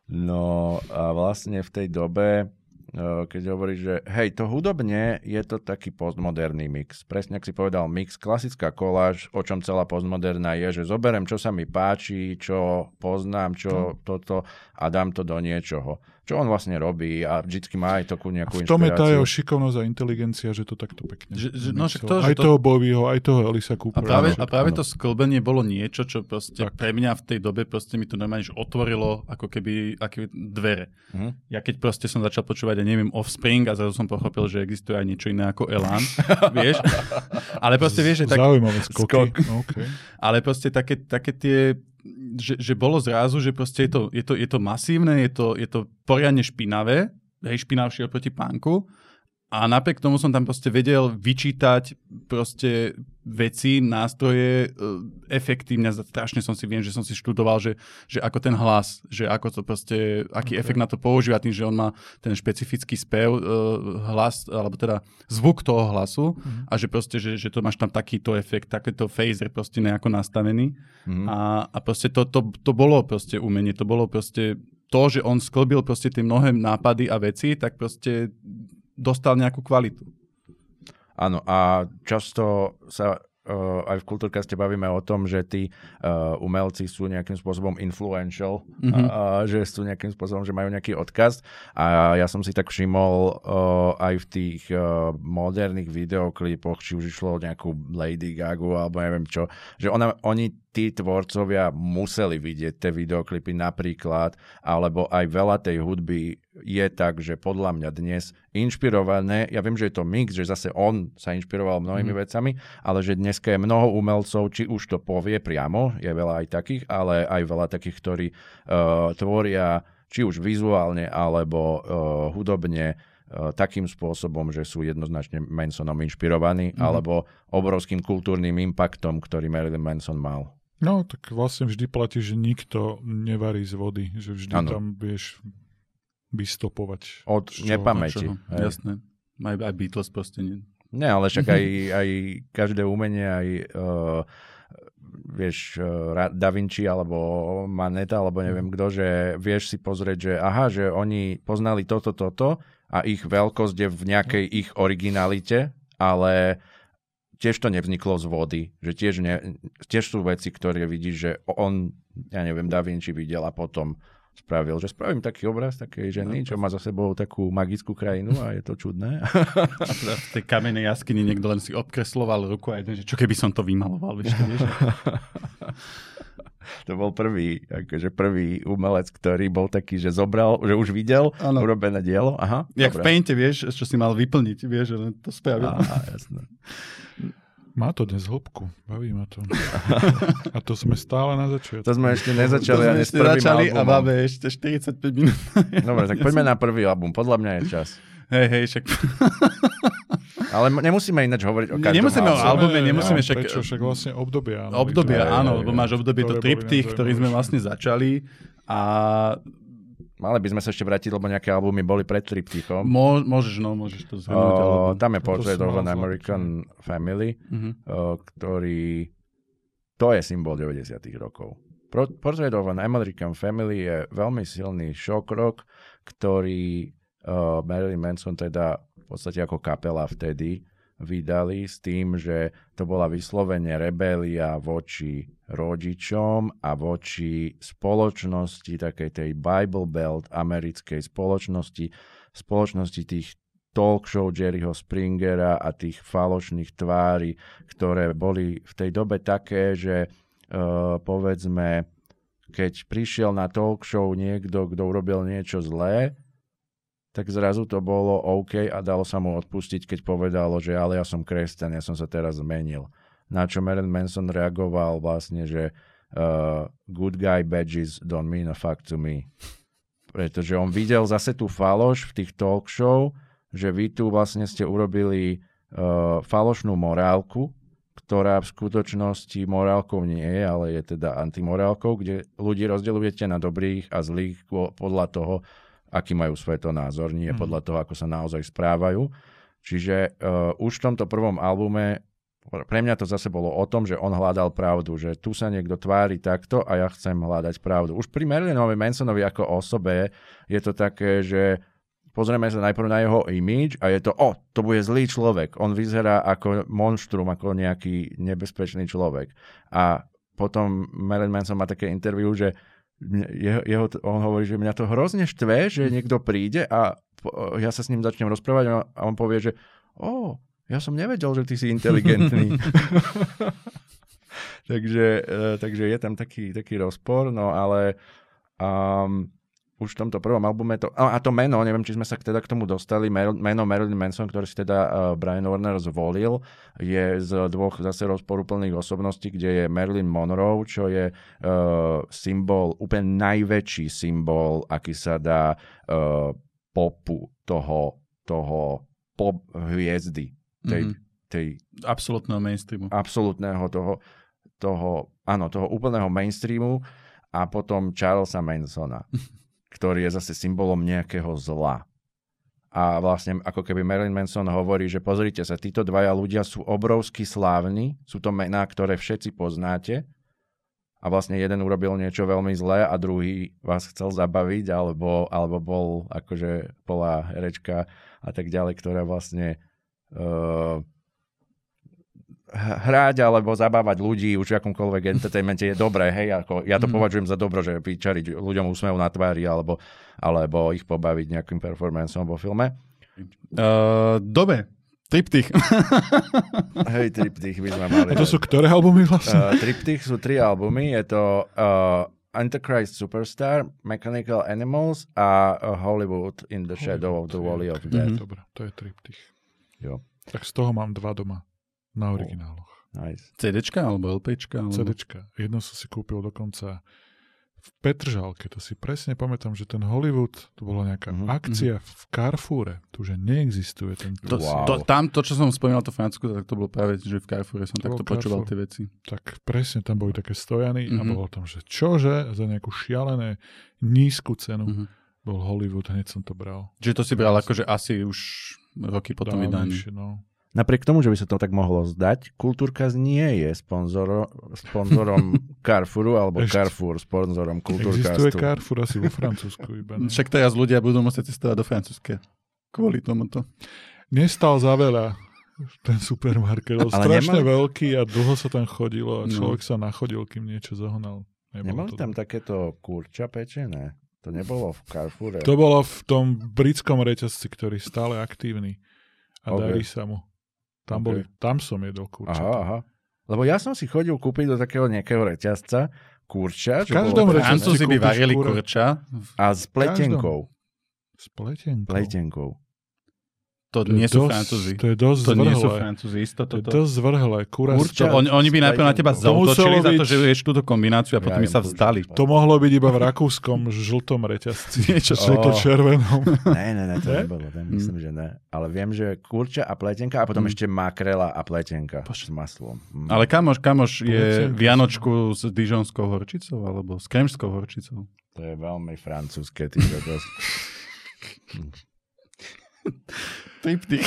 no a vlastne v tej dobe, eh, keď hovoríš, že hej, to hudobne je to taký postmoderný mix. Presne, ak si povedal mix, klasická koláž, o čom celá postmoderná je, že zoberem, čo sa mi páči, čo poznám, čo toto a dám to do niečoho. Čo on vlastne robí a vždycky má aj takú A nejakú v tom je tá inšpiráciu. jeho šikovnosť a inteligencia, že to takto pekne. Že- že- no to, že aj to- toho Bowieho, aj toho Elisa A Coopera. práve, všetko. a práve to sklbenie bolo niečo, čo proste Tak. pre mňa v tej dobe proste mi to normálne že otvorilo ako keby aké dvere. Mhm. Ja keď proste som začal počúvať, ja neviem, Offspring a zrazu som pochopil, že existuje aj niečo iné ako Elan, *laughs* vieš? Ale proste vieš, že tak, Zaujímavé skoky. Skok. Okay. *laughs* ale proste také, také tie, že, že bolo zrazu, že proste je to, je to, je to masívne, je to, je to poriadne špinavé, hej, špinavšie oproti pánku. A napriek tomu som tam proste vedel vyčítať proste veci, nástroje e, efektívne. Strašne som si viem, že som si študoval, že, že ako ten hlas, že ako to proste, aký okay. Ok. efekt na to používa, tým, že on má ten špecifický spev, e, hlas, alebo teda zvuk toho hlasu Mhm. a že proste, že, že to máš tam takýto efekt, takéto phaser proste nejako nastavený. Mhm. A, a proste to, to, to bolo proste umenie, to bolo proste to, že on sklbil proste tie mnohé nápady a veci, tak proste dostal nejakú kvalitu. Áno, a často sa uh, aj v Kultúrkaste bavíme o tom, že tí uh, umelci sú nejakým spôsobom influential, mm-hmm. uh, že sú nejakým spôsobom, že majú nejaký odkaz. A ja som si tak všimol uh, aj v tých uh, moderných videoklipoch, či už išlo o nejakú Lady Gaga alebo neviem čo, že ona, oni tí tvorcovia museli vidieť tie videoklipy napríklad, alebo aj veľa tej hudby je tak, že podľa mňa dnes inšpirované, ja viem, že je to mix, že zase on sa inšpiroval mnohými mm. vecami, ale že dneska je mnoho umelcov, či už to povie priamo, je veľa aj takých, ale aj veľa takých, ktorí uh, tvoria či už vizuálne alebo uh, hudobne E, takým spôsobom, že sú jednoznačne Mansonom inšpirovaní, mm-hmm. alebo obrovským kultúrnym impaktom, ktorý Marilyn Manson mal. No, tak vlastne vždy platí, že nikto nevarí z vody, že vždy ano. tam vieš vystopovať. Od nepamäti. Jasné. Aj, aj Beatles proste nie. Nie, ale však aj, *laughs* aj každé umenie, aj uh, vieš, uh, Da Vinci alebo Maneta, alebo neviem mhm. kto, že vieš si pozrieť, že aha, že oni poznali toto, toto a ich veľkosť je v nejakej ich originalite, ale tiež to nevzniklo z vody, že tiež, ne, tiež sú veci, ktoré vidíš, že on, ja neviem, Da Vinci videl a potom spravil, že spravím taký obraz takej ženy, čo má za sebou takú magickú krajinu a je to čudné. *laughs* *laughs* V tej kamenej jaskyni niekto len si obkresloval ruku a jeden, že čo keby som to vymaloval, vieš, vieš. *laughs* to bol prvý, akože prvý umelec, ktorý bol taký, že zobral, že už videl ano. urobené dielo. Aha, Jak dobre. v Painte, vieš, čo si mal vyplniť, vieš, že len to spravil. Aha, jasné. Má to dnes hĺbku, baví ma to. A to sme stále na začiatku. To sme ešte nezačali to sme ešte začali albumom. a máme ešte 45 minút. *laughs* Dobre, tak poďme na prvý album. Podľa mňa je čas. Hej, hej, však... *laughs* Ale nemusíme ináč hovoriť o každom Nemusíme o albume, nemusíme však... Prečo, však vlastne obdobia. Áno, obdobia, áno, lebo máš obdobie to triptych, ktorý sme vlastne začali a Mali by sme sa ešte vrátiť, lebo nejaké albumy boli pred triptychom. Mo, môžeš, no, môžeš to zhrnúť. Uh, tam je Portrait of an American Family, uh-huh. uh, ktorý... To je symbol 90 rokov. Portrait of an American Family je veľmi silný shock rock, ktorý uh, Marilyn Manson teda v podstate ako kapela vtedy vydali s tým, že to bola vyslovene rebélia voči rodičom a voči spoločnosti, takej tej Bible Belt americkej spoločnosti, spoločnosti tých talk show Jerryho Springera a tých falošných tvári, ktoré boli v tej dobe také, že uh, povedzme, keď prišiel na talk show niekto, kto urobil niečo zlé, tak zrazu to bolo OK a dalo sa mu odpustiť, keď povedalo, že ale ja som kresťan, ja som sa teraz zmenil. Na čo Marilyn Manson reagoval vlastne, že uh, good guy badges don't mean a fuck to me. Pretože on videl zase tú faloš v tých talk show, že vy tu vlastne ste urobili uh, falošnú morálku, ktorá v skutočnosti morálkou nie je, ale je teda antimorálkou, kde ľudí rozdeľujete na dobrých a zlých podľa toho, aký majú svetonázor, nie mm. podľa toho, ako sa naozaj správajú. Čiže uh, už v tomto prvom albume pre mňa to zase bolo o tom, že on hľadal pravdu, že tu sa niekto tvári takto a ja chcem hľadať pravdu. Už pri Marilynovi Mansonovi ako osobe je to také, že pozrieme sa najprv na jeho image a je to, o, to bude zlý človek. On vyzerá ako monštrum, ako nejaký nebezpečný človek. A potom Marilyn Manson má také interview, že jeho, jeho, on hovorí, že mňa to hrozne štve, že niekto príde a ja sa s ním začnem rozprávať a on povie, že o, ja som nevedel, že ty si inteligentný. *laughs* takže, uh, takže je tam taký, taký rozpor, no ale um, už v tomto prvom albume to... A to meno, neviem, či sme sa teda k tomu dostali, meno Marilyn Manson, ktoré si teda uh, Brian Warner zvolil, je z dvoch zase rozporúplných osobností, kde je Marilyn Monroe, čo je uh, symbol, úplne najväčší symbol, aký sa dá uh, popu toho, toho pop hviezdy. Tej, mm-hmm. tej, absolutného mainstreamu. Absolutného toho, toho, áno, toho úplného mainstreamu a potom Charlesa Mansona. *laughs* ktorý je zase symbolom nejakého zla. A vlastne ako keby Marilyn Manson hovorí, že pozrite sa, títo dvaja ľudia sú obrovsky slávni, sú to mená, ktoré všetci poznáte, a vlastne jeden urobil niečo veľmi zlé a druhý vás chcel zabaviť, alebo, alebo bol akože bola herečka a tak ďalej, ktorá vlastne hrať alebo zabávať ľudí už v akomkoľvek entertainmente je dobré, hej, ako ja to mm. považujem za dobro, že vyčariť ľuďom úsmev na tvári alebo, alebo ich pobaviť nejakým performanceom vo filme. Uh, dobre, triptych. *laughs* hej, triptych by sme mali. A to sú ktoré albumy vlastne? Uh, triptych sú tri albumy, je to uh, Antichrist Superstar, Mechanical Animals a uh, Hollywood in the Shadow of the Valley of Death. Mm-hmm. Dobre, to je triptych. Jo. Tak z toho mám dva doma. Na origináloch. Nice. CDčka alebo LPčka? Alebo... CDčka. Jedno som si kúpil dokonca v Petržalke, to si presne pamätám, že ten Hollywood, to bola nejaká Mhm. mm-hmm. akcia v Carrefoure, tu že neexistuje ten To, Wow. to, tam, to, čo som spomínal, to Francúzsku, tak to bolo práve, že v Carrefoure som To takto počúval tie veci. tak presne tam boli také stojany mm-hmm. a Mhm. bolo tam, že čože, za nejakú šialené nízku cenu Mhm. bol Hollywood, hneď som to bral. Čiže to si bral akože asi už roky po tom vydaní. No. Napriek tomu, že by sa to tak mohlo zdať, Kultúrkaz nie je sponzoro, sponzorom *laughs* Carrefouru alebo Ešte. Carrefour sponzorom Existuje Kultúrkastu. Carrefour asi vo Francúzsku iba. Ne? Však teraz ľudia budú musieť cestovať do Francúzska. Kvôli tomuto. Nestal za veľa ten supermarket. Bol Ale strašne nemali- veľký a dlho sa tam chodilo a No. človek sa nachodil, kým niečo zohnal. Nebolo Nemali to tam takéto kurča pečené? To nebolo v Carrefoure. To bolo v tom britskom reťazci, ktorý stále aktívny a Ok. darí sa mu. Tam, Ok. boli, tam som jedol Aha, kurčatá. aha. Lebo ja som si chodil kúpiť do takého nejakého reťazca kurča, V každom bolo reťazci Francúzi by varili kurča. a s pletenkou. S pletenkou. Pletenkou. To, To je nie sú dosť- Francúzi. To je dosť To nie sú zvrhlé. Francúzi, isto To je toto. dosť zvrhlé. Kura, Kurča. To, oni, oni by najprv na teba. To zautočili za to, byť- že vieš túto kombináciu a potom Ja by sa vzdali. To mohlo byť iba v rakúskom žltom reťazci. *laughs* Niečo Žlto-červenom. *laughs* Ne, ne, ne, to Ne? nebolo. Ne, myslím, že ne. Ale viem, že kurča a pletenka a potom Mm. ešte makrela a pletenka s maslom. Mm. Ale kamoš, kamoš je. Vianočku s dižonskou horčicou alebo s kremskou horčicou. To je veľmi francúzske. Ty kokos. *laughs* Triptych.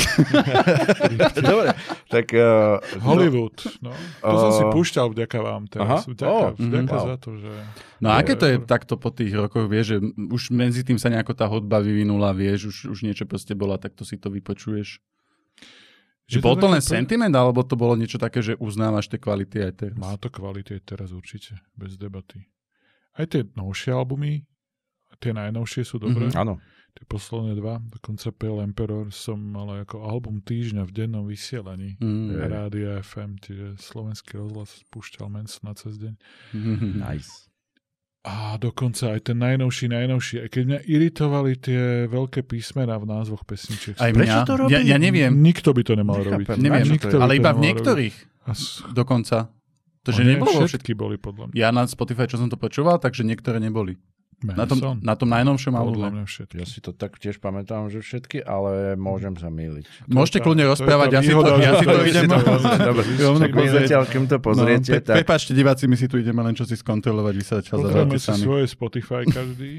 *laughs* Dobre, tak... Uh, Hollywood. No. To som si Uh, púšťal vďaka vám teraz. aha. Vďaka, Oh, vďaka mhm. za to, že... No a aké to je takto po tých rokoch, vieš, že už medzi tým sa nejako tá hudba vyvinula, vieš, už, už niečo proste bola, tak to si to vypočuješ. Že Je bol to len sentiment, alebo to bolo niečo také, že uznávaš tie kvality aj teraz? Má to kvality aj teraz určite, bez debaty. Aj tie novšie albumy, tie najnovšie sú dobré. Mhm. áno. Tie posledné dva, dokonca Pale Emperor som mal ako album týždňa v dennom vysielaní. Mm. Rádia FM, čiže slovenský rozhlas spúšťal Mansona cez deň. *laughs* Nice. A dokonca aj ten najnovší, najnovší. Aj keď mňa iritovali tie veľké písmená v názvoch pesničiek. Aj Prečo mňa? to robí? Ja, ja neviem, Nikto by to nemal Nechápem. robiť. neviem, Nikto by ale to iba v niektorých robiť. Dokonca. To, že nebolo všetky boli podľa mňa. Ja na Spotify, čo som to počúval, takže niektoré neboli. Na tom, na tom najnovšom albume. Ja si to tak tiež pamätám, že všetky, ale môžem sa míliť. Môžete kľudne rozprávať, ja si to, ja si idem... *laughs* si to pozrieš. Dobre, zatiaľ, kým to pozriete, no, pe- tak... Prepáčte, diváci, my si tu ideme len čo si skontrolovať, vy sa zahrajte si sami. svoje Spotify každý.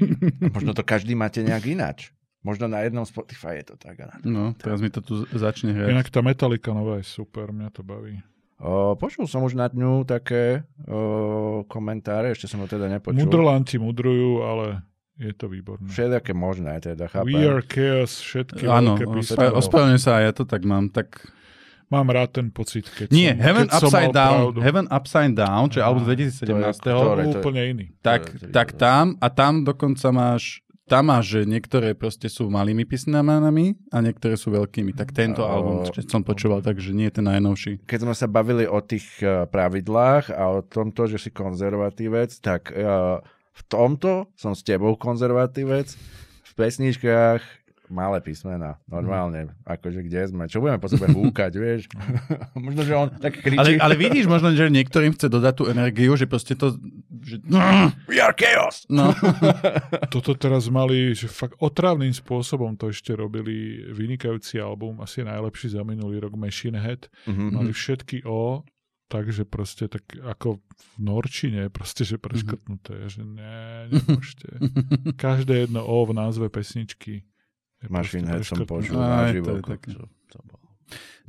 Možno to každý máte nejak ináč. Možno na jednom Spotify je to tak. No, teraz mi to tu začne hrať. Inak tá Metallica nová je super, mňa to baví. O, počul som už na dňu také o, komentáre, ešte som ho teda nepočul. Mudrlanti mudrujú, ale je to výborné. Všelijaké možné, teda chápem. We are chaos, všetky Áno, ospravedlňujem sa, ja to tak mám. Tak... Mám rád ten pocit, keď Nie, som, Heaven keď som Upside mal Down, pravdu. Heaven Upside Down, čo je album z Aha, 2017. to je ktoré? to je- úplne iný. tak, To je- tak tam, a tam dokonca máš, tam máš, že niektoré proste sú malými písmenami a niektoré sú veľkými. Tak tento O- album som počúval, takže nie je ten najnovší. Keď sme sa bavili o tých eh, pravidlách a o tomto, že si konzervatívec, tak eh, v tomto som s tebou konzervatívec. V pesničkách malé písmena, normálne, akože kde sme, čo budeme po sebe húkať, *laughs* vieš? *laughs* Možno, že on tak kričí. Ale, ale vidíš možno, že niektorým chce dodať tú energiu, že proste to... Že... We are chaos! No. *laughs* Toto teraz mali, že fakt otravným spôsobom to ešte robili vynikajúci album, asi najlepší za minulý rok Machine Head. Mhm. Mali všetky O, takže proste tak ako v Norčine, proste, že preškrtnuté, že ne, nemôžete. Každé jedno O v názve pesničky Machine Head som počul to bolo.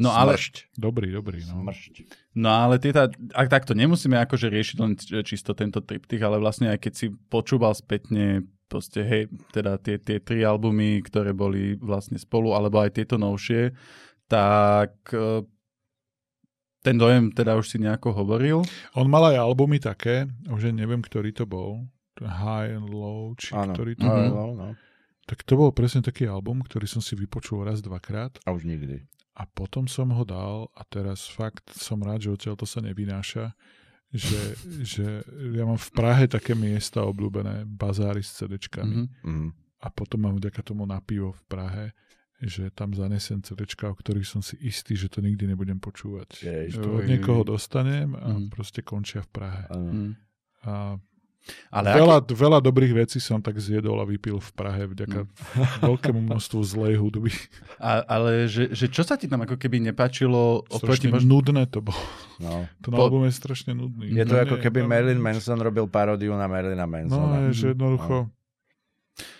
No ale, Smršť. Dobrý, dobrý. No. Smršť. no ale tieto, ak takto nemusíme akože riešiť len čisto tento triptych, ale vlastne aj keď si počúval spätne proste, hej, teda tie, tie tri albumy, ktoré boli vlastne spolu, alebo aj tieto novšie, tak eh, ten dojem teda už si nejako hovoril. On mal aj albumy také, už neviem, ktorý to bol. High and Low, či Áno. ktorý to No, bol. no, no. Tak to bol presne taký album, ktorý som si vypočul raz, dvakrát A už nikdy. a potom som ho dal a teraz fakt som rád, že odtiaľ to sa nevynáša, že, *laughs* že ja mám v Prahe také miesta obľúbené, bazáry s CDčkami Mhm. Mhm. a potom mám vďaka tomu na pivo v Prahe, že tam zanesem CDčka, o ktorých som si istý, že to nikdy nebudem počúvať. Že to od je- niekoho dostanem a Mhm. proste končia v Prahe. Mm. A Ale veľa, aký, veľa dobrých vecí som tak zjedol a vypil v Prahe vďaka *laughs* veľkému množstvu zlej hudby. a, ale že, že čo sa ti tam ako keby nepáčilo oproti Strašne možno... nudné to bolo. No. Ten Po- album je strašne nudný. Je to No ako nie, keby no, Marilyn. Manson robil paródiu na Marilyna No, Mansona. je, že jednoducho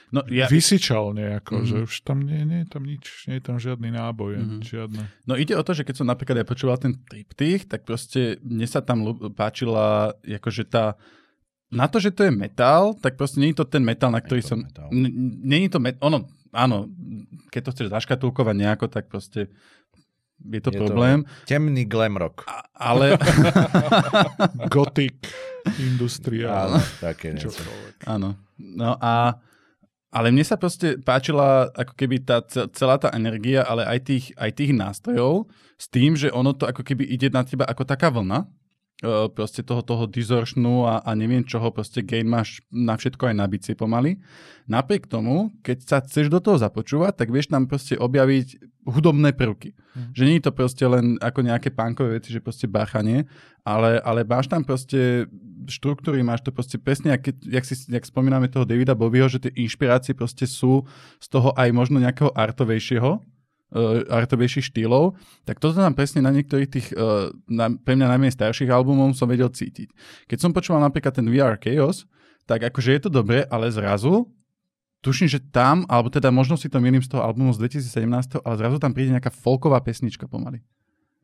No, ja, vysičal nejako, Mhm. že už tam nie, nie je tam nič, nie je tam žiadny náboj, Mhm. žiadne. No ide o to, že keď som napríklad ja počúval ten triptych, tak proste mne sa tam páčila akože tá na to, že to je metal, tak proste nie je to ten metal, na ktorý to som... Není to metal, ono, áno, keď to chceš zaškatulkovať nejako, tak proste je to Je to- problém, Temný glam rock. a, ale... *laughs* Gothic, industria, Áno, také niečo. áno, no a... Ale mne sa proste páčila ako keby tá ce- celá tá energia, ale aj tých, aj tých nástrojov s tým, že ono to ako keby ide na teba ako taká vlna, proste toho, toho distortionu a, a neviem čoho, proste gain máš na všetko aj na bicie pomaly. Napriek tomu, keď sa chceš do toho započúvať, tak vieš tam proste objaviť hudobné prvky. Mhm. Že nie je to proste len ako nejaké punkové veci, že proste báchanie, ale, ale máš tam proste štruktúry, máš to proste presne, jak, keď- jak, si, jak spomíname toho Davida Bobbyho, že tie inšpirácie proste sú z toho aj možno nejakého artovejšieho, uh, artovejších štýlov, tak toto tam presne na niektorých tých, uh, na, pre mňa najmenej starších albumov som vedel cítiť. Keď som počúval napríklad ten VR Chaos, tak akože je to dobré, ale zrazu tuším, že tam, alebo teda možno si to milím z toho albumu z 2017, ale zrazu tam príde nejaká folková pesnička pomaly.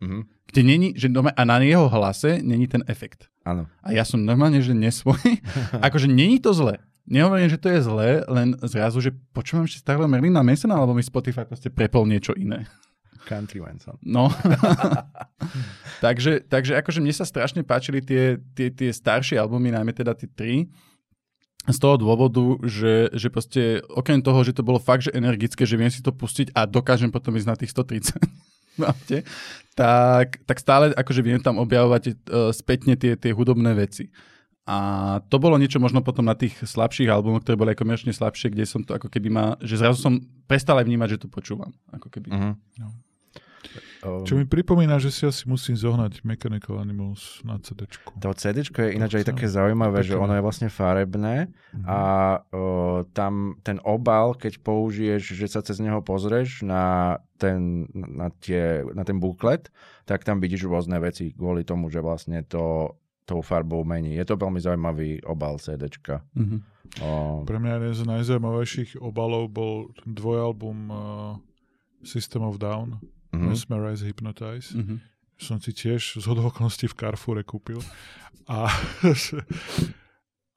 Mhm. Kde není, že doma, a na jeho hlase není ten efekt. Áno. A ja som normálne, že nesvoj. *laughs* akože není to zle. Nehovorím, že to je zlé, len zrazu, že počúvam ešte starého Merlina Masona, alebo mi Spotify proste prepol niečo iné. Country Manson. No. *laughs* takže, takže akože mne sa strašne páčili tie, tie, tie staršie albumy, najmä teda tie tri, z toho dôvodu, že, že proste okrem toho, že to bolo fakt, že energické, že viem si to pustiť a dokážem potom ísť na tých 130 v aute, tak, tak stále akože viem tam objavovať uh, spätne tie, tie hudobné veci. A to bolo niečo možno potom na tých slabších albumoch, ktoré boli aj komerčne slabšie, kde som to ako keby ma, že zrazu som prestal aj vnímať, že to počúvam. Ako keby. Mhm. No. Um, Čo mi pripomína, že si asi musím zohnať Mechanical Animals na CD. To CD je ináč aj také zaujímavé, že Také- ono je vlastne farebné a o, tam ten obal, keď použiješ, že sa cez neho pozrieš na ten, na, tie, na ten buklet, tak tam vidíš rôzne veci kvôli tomu, že vlastne to tou farbou mení. Je to veľmi zaujímavý obal CDčka. Mhm. O, Pre mňa jeden z najzaujímavejších obalov bol dvojalbum uh, System of Down, mhm. Mesmerize, Hypnotize. Mhm. Som si tiež z okolností v Carrefoure kúpil. A, *laughs*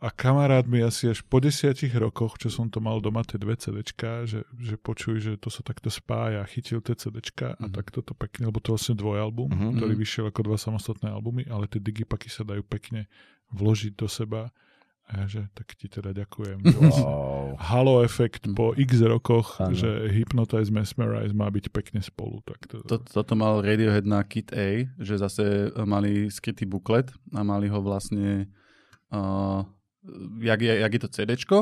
a kamarát mi asi až po desiatich rokoch, čo som to mal doma, tie dve CDčka, že, že počuj, že to sa takto spája, chytil tie CDčka a Mhm. takto to pekne, lebo to je vlastne dvojalbum, Mhm. ktorý vyšiel ako dva samostatné albumy, ale tie digipaky sa dajú pekne vložiť do seba. A ja, že tak ti teda ďakujem. *laughs* Wow. Halo efekt po x rokoch, Áno. že Hypnotize, Mesmerize má byť pekne spolu. Tak to, To, toto mal Radiohead na Kit A, že zase mali skrytý buklet a mali ho vlastne, uh, jak, je, jak je to CDčko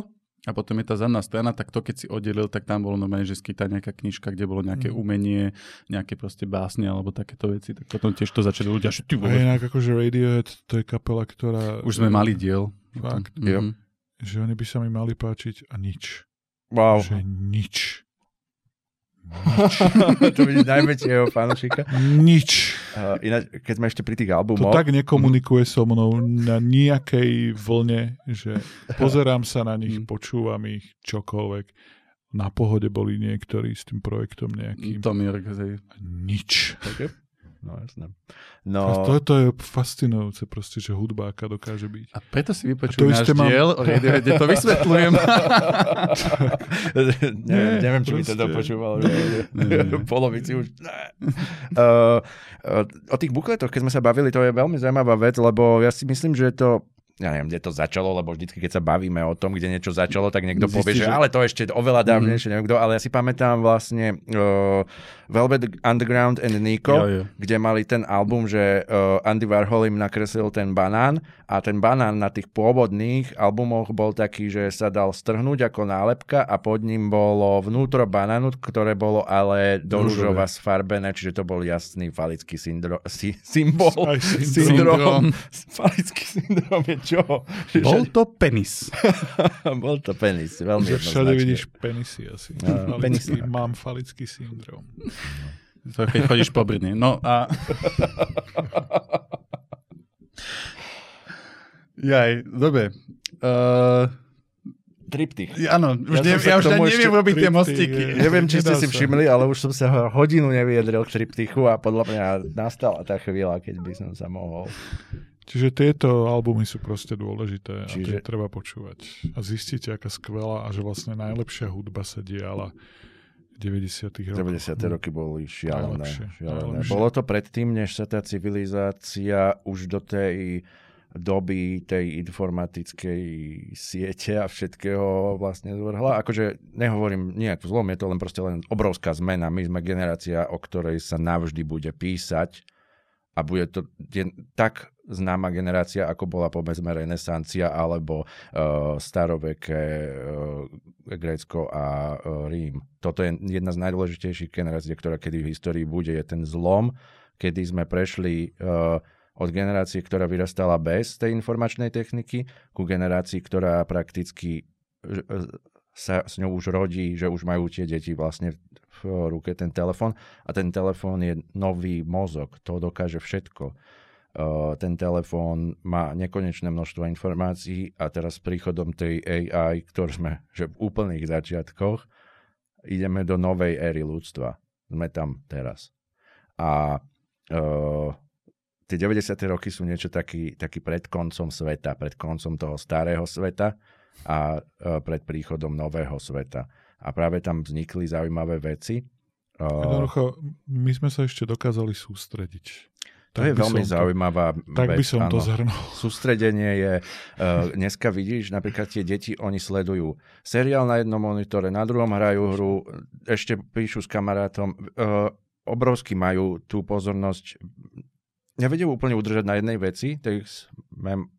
a potom je tá zadná strana, tak to keď si oddelil, tak tam bolo normálne, že skrytá nejaká knižka, kde bolo nejaké Mm. umenie, nejaké proste básne alebo takéto veci. Tak potom tiež to začali ľudia, že ty A vole, inak akože Radiohead, to je kapela, ktorá... už sme mali diel. Fakt. Mhm. Že oni by sa mi mali páčiť a nič. wow. Že nič. *laughs* *laughs* to vidíš najväčšieho fanúšika. Nič. Uh, ináč, keď sme ešte pri tých To albumoch, tak nekomunikuje so mnou na nejakej vlne, že pozerám sa na nich, Mm. počúvam ich, čokoľvek na pohode boli niektorí s tým projektom nejakým. Tom York, hej. Nič. Okay. No, jasné. No, to, to je fascinujúce proste, že hudba aká dokáže byť. A preto si vypočujem náš mám- diel o Radioheade, to vysvetľujem. *laughs* neviem, neviem, či by to proste. dopočúval. *laughs* Polovici už. Uh, uh, o tých bukletoch, keď sme sa bavili, to je veľmi zaujímavá vec, lebo ja si myslím, že to ja neviem, kde to začalo, lebo vždycky, keď sa bavíme o tom, kde niečo začalo, tak niekto Zistíš, povie, že že- ale to ešte oveľa dávnejšie, neviem kto, ale ja si pamätám vlastne uh, Velvet Underground and Nico, Jo, jo. kde mali ten album, že uh, Andy Warhol im nakreslil ten banán a ten banán na tých pôvodných albumoch bol taký, že sa dal strhnúť ako nálepka a pod ním bolo vnútro banánu, ktoré bolo ale do rúžova sfarbené, čiže to bol jasný falický syndro- sy- symbol. Syndrom. syndrom. Falický syndrom je čo? Bol to penis. *laughs* bol to penis, veľmi Že všade vidíš penisy asi. No, Falický, penisy. mám falický syndrom. To keď chodíš po Brne. No a... *laughs* Jaj, dobre. Uh, Triptych. áno, už Ja ne, ja už neviem ešte- robiť tie mostiky. je. Neviem, či ste si sa. všimli, ale už som sa hodinu nevyjadril k triptychu a podľa mňa nastala tá chvíľa, keď by som sa mohol. Čiže tieto albumy sú proste dôležité a Čiže- tie treba počúvať. A zistíte, aká skvelá a že vlastne najlepšia hudba sa diala v 90 rokoch. 90. roky boli šialené. Najlepšie, šialené. najlepšie. Bolo to predtým, než sa tá civilizácia už do tej doby tej informatickej siete a všetkého vlastne zvrhla. Akože nehovorím nejak v zlom, je to len proste len obrovská zmena. My sme generácia, o ktorej sa navždy bude písať a bude to je tak známa generácia, ako bola povedzme renesancia alebo uh, staroveké uh, Grécko a uh, Rím. Toto je jedna z najdôležitejších generácií, ktorá kedy v histórii bude, je ten zlom, kedy sme prešli uh, od generácie, ktorá vyrastala bez tej informačnej techniky, ku generácii, ktorá prakticky sa s ňou už rodí, že už majú tie deti vlastne v ruke ten telefón a ten telefón je nový mozog, to dokáže všetko. Uh, ten telefón má nekonečné množstvo informácií a teraz s príchodom tej AI, ktorú sme že v úplných začiatkoch, ideme do novej éry ľudstva. Sme tam teraz. A uh, tie 90. roky sú niečo taký, taký pred koncom sveta, pred koncom toho starého sveta a uh, pred príchodom nového sveta. A práve tam vznikli zaujímavé veci. Jednoducho, my sme sa ešte dokázali sústrediť. to Tak je veľmi som to- zaujímavá Tak vec. by som to áno. zhrnul. *laughs* Sústredenie je, uh, dneska vidíš, napríklad tie deti, oni sledujú seriál na jednom monitore, na druhom hrajú hru, ešte píšu s kamarátom, uh, obrovsky majú tú pozornosť, nevedia úplne udržať na jednej veci, tak Sam-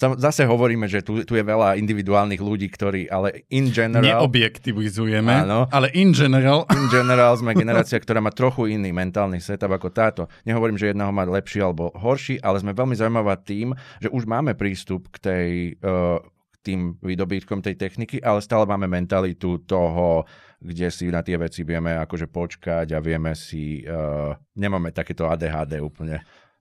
zase hovoríme, že tu, tu je veľa individuálnych ľudí, ktorí, ale in general, Neobjektivizujeme, Áno. ale in general... in general sme generácia, ktorá má trochu iný mentálny setup ako táto. Nehovorím, že jedného má lepší alebo horší, ale sme veľmi zaujímavá tým, že už máme prístup k tej uh, tým výdobytkom tej techniky, ale stále máme mentalitu toho, kde si na tie veci vieme akože počkať a vieme si, uh, nemáme takéto ADHD úplne.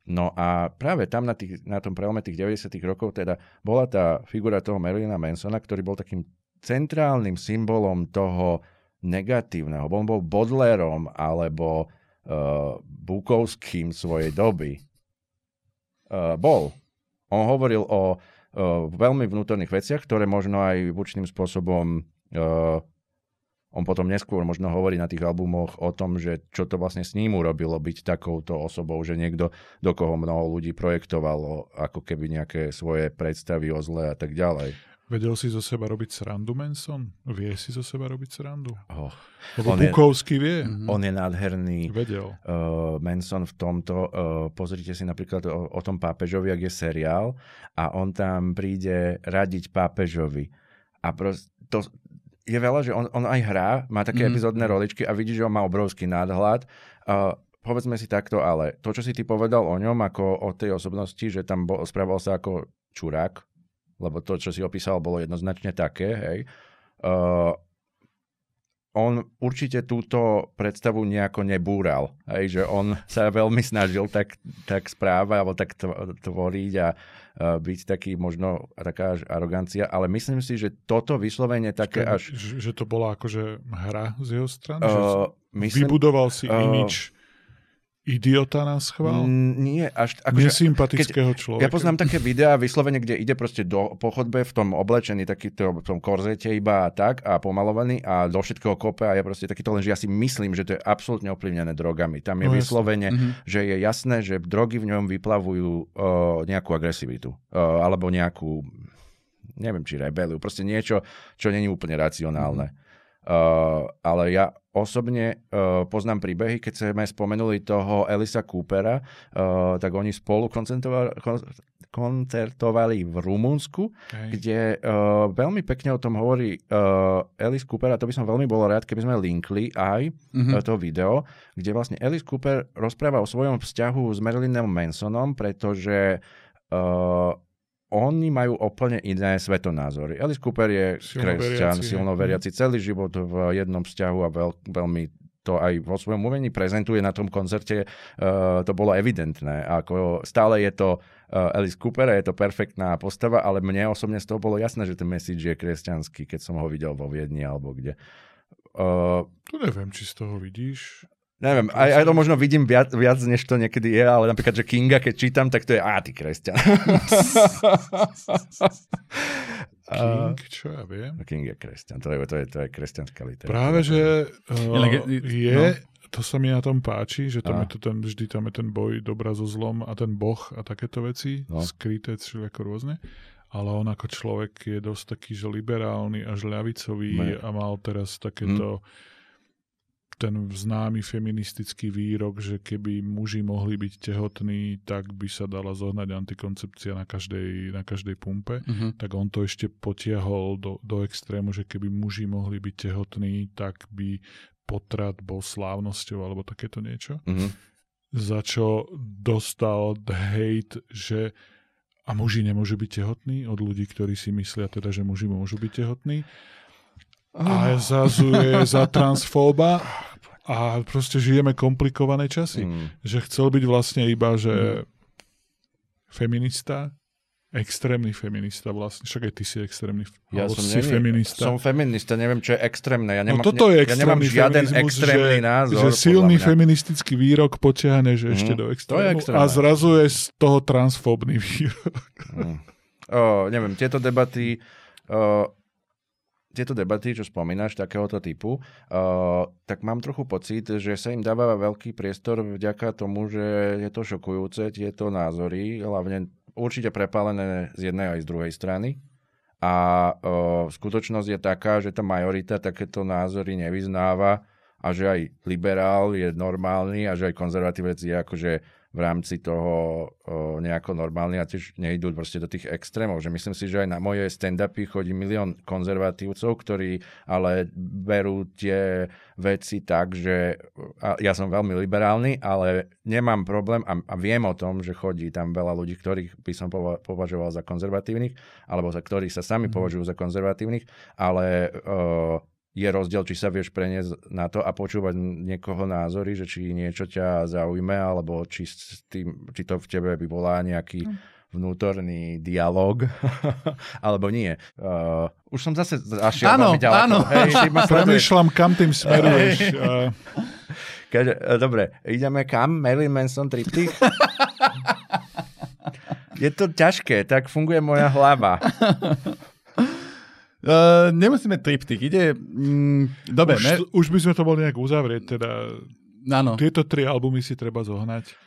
No a práve tam na, tých, na tom prelome tých 90 rokov teda bola tá figura toho Marilyna Mansona, ktorý bol takým centrálnym symbolom toho negatívneho. On bol Bodlerom alebo uh, Bukovským svojej doby. Uh, bol. On hovoril o uh, veľmi vnútorných veciach, ktoré možno aj určitým spôsobom uh, on potom neskôr možno hovorí na tých albumoch o tom, že čo to vlastne s ním urobilo byť takouto osobou, že niekto, do koho mnoho ľudí projektovalo ako keby nejaké svoje predstavy o zle a tak ďalej. Vedel si zo seba robiť srandu, Manson? Vie si zo seba robiť srandu? Oh, Lebo On je- Bukovský vie. Mhm. on je nádherný. Vedel. uh, Manson v tomto, uh, pozrite si napríklad o, o tom pápežovi, ak je seriál a on tam príde radiť pápežovi a prost, to, je veľa, že on, on aj hrá, má také mm. epizódne roličky a vidí, že on má obrovský nadhľad. Uh, povedzme si takto, ale to, čo si ty povedal o ňom, ako o tej osobnosti, že tam bol, správal sa ako čurák, lebo to, čo si opísal, bolo jednoznačne také, hej. Uh, on určite túto predstavu nejako nebúral. Hej, že on sa veľmi snažil tak, tak správať alebo tak tvoriť a byť taký možno taká až arogancia, ale myslím si, že toto vyslovene také až... Že, že to bola akože hra z jeho strany? Uh, že myslím, vybudoval si uh, imič idiota na schvál? Mm, nie, až... Akože, Nesympatického keď, človeka. Ja poznám také videá vyslovene, kde ide proste do pochodbe v tom oblečení, takýto, v tom korzete iba a tak a pomalovaný a do všetkého kope a je proste takýto len, že ja si myslím, že to je absolútne ovplyvnené drogami. Tam je no, vyslovene, mm-hmm. že je jasné, že drogy v ňom vyplavujú uh, nejakú agresivitu uh, alebo nejakú neviem, či rebeliu, proste niečo, čo není úplne racionálne. Mm-hmm. Uh, ale ja osobne uh, poznám príbehy, keď sme spomenuli toho Elisa Coopera, uh, tak oni spolu koncertovali, koncertovali v Rumunsku, okay. kde uh, veľmi pekne o tom hovorí uh, Alice Cooper a to by som veľmi bol rád, keby sme linkli aj mm-hmm. uh, to video, kde vlastne Alice Cooper rozpráva o svojom vzťahu s Marilynom Mansonom, pretože uh, oni majú úplne iné svetonázory. Alice Cooper je silno kresťan, veriaci, silno veriaci celý život v jednom vzťahu a veľ, veľmi to aj vo svojom umení prezentuje na tom koncerte, uh, to bolo evidentné. Ako stále je to uh, Alice Cooper, je to perfektná postava, ale mne osobne z toho bolo jasné, že ten message je kresťanský, keď som ho videl vo Viedni alebo kde. Uh, to neviem, či z toho vidíš. Neviem, aj, aj to možno vidím viac, viac, než to niekedy je, ale napríklad, že Kinga, keď čítam, tak to je, a ty kresťan. *laughs* King, čo ja viem. King je kresťan, to je, to je, to je kresťanská literatúra. Práve, že uh, je, no. to sa mi na tom páči, že tam je to ten, vždy tam je ten boj dobra so zlom a ten boh a takéto veci, no. skryté ako rôzne ale on ako človek je dosť taký, že liberálny až ľavicový ne. a mal teraz takéto hm ten známy feministický výrok, že keby muži mohli byť tehotní, tak by sa dala zohnať antikoncepcia na každej, na každej pumpe, uh-huh. tak on to ešte potiahol do, do extrému, že keby muži mohli byť tehotní, tak by potrat bol slávnosťou alebo takéto niečo. Uh-huh. Za čo dostal hate, že a muži nemôžu byť tehotní od ľudí, ktorí si myslia teda, že muži môžu byť tehotní. A zrazu je *laughs* za transfóba a proste žijeme komplikované časy. Mm. Že chcel byť vlastne iba, že mm. feminista, extrémny feminista vlastne. Však aj ty si extrémny ja som si neviem, feminista. Som feminista, neviem, čo je extrémne. Ja no nemám, no toto je ja nemám žiaden extrémny že, názor. Že silný feministický výrok potiahneš mm. ešte do extrému a zrazu je z toho transfóbny *laughs* výrok. Mm. O, neviem, tieto debaty... O, tieto debaty, čo spomínaš, takéhoto typu, uh, tak mám trochu pocit, že sa im dáva veľký priestor vďaka tomu, že je to šokujúce, tieto názory, hlavne určite prepálené z jednej aj z druhej strany. A uh, skutočnosť je taká, že tá majorita takéto názory nevyznáva a že aj liberál je normálny a že aj konzervatívec je akože v rámci toho o, nejako normálne a tiež nejdú proste do tých extrémov. Že myslím si, že aj na moje stand-upy chodí milión konzervatívcov, ktorí ale berú tie veci tak, že a ja som veľmi liberálny, ale nemám problém a, a viem o tom, že chodí tam veľa ľudí, ktorých by som považoval za konzervatívnych, alebo za ktorých sa sami mm. považujú za konzervatívnych, ale o, je rozdiel, či sa vieš preniesť na to a počúvať niekoho názory, že či niečo ťa zaujme, alebo či, tým, či to v tebe vyvolá nejaký no. vnútorný dialog, *laughs* alebo nie. Uh, už som zase zašiel áno, veľmi ďaleko. Áno, Hej, Premýšľam, kam tým smeruješ. *laughs* Kaže, dobre, ideme kam? Marilyn Manson triptych? *laughs* Je to ťažké, tak funguje moja hlava. Uh, nemusíme triptych, ide... Mm, dobre, už, ne... už by sme to boli nejak uzavrieť, teda... Áno. Tieto tri albumy si treba zohnať.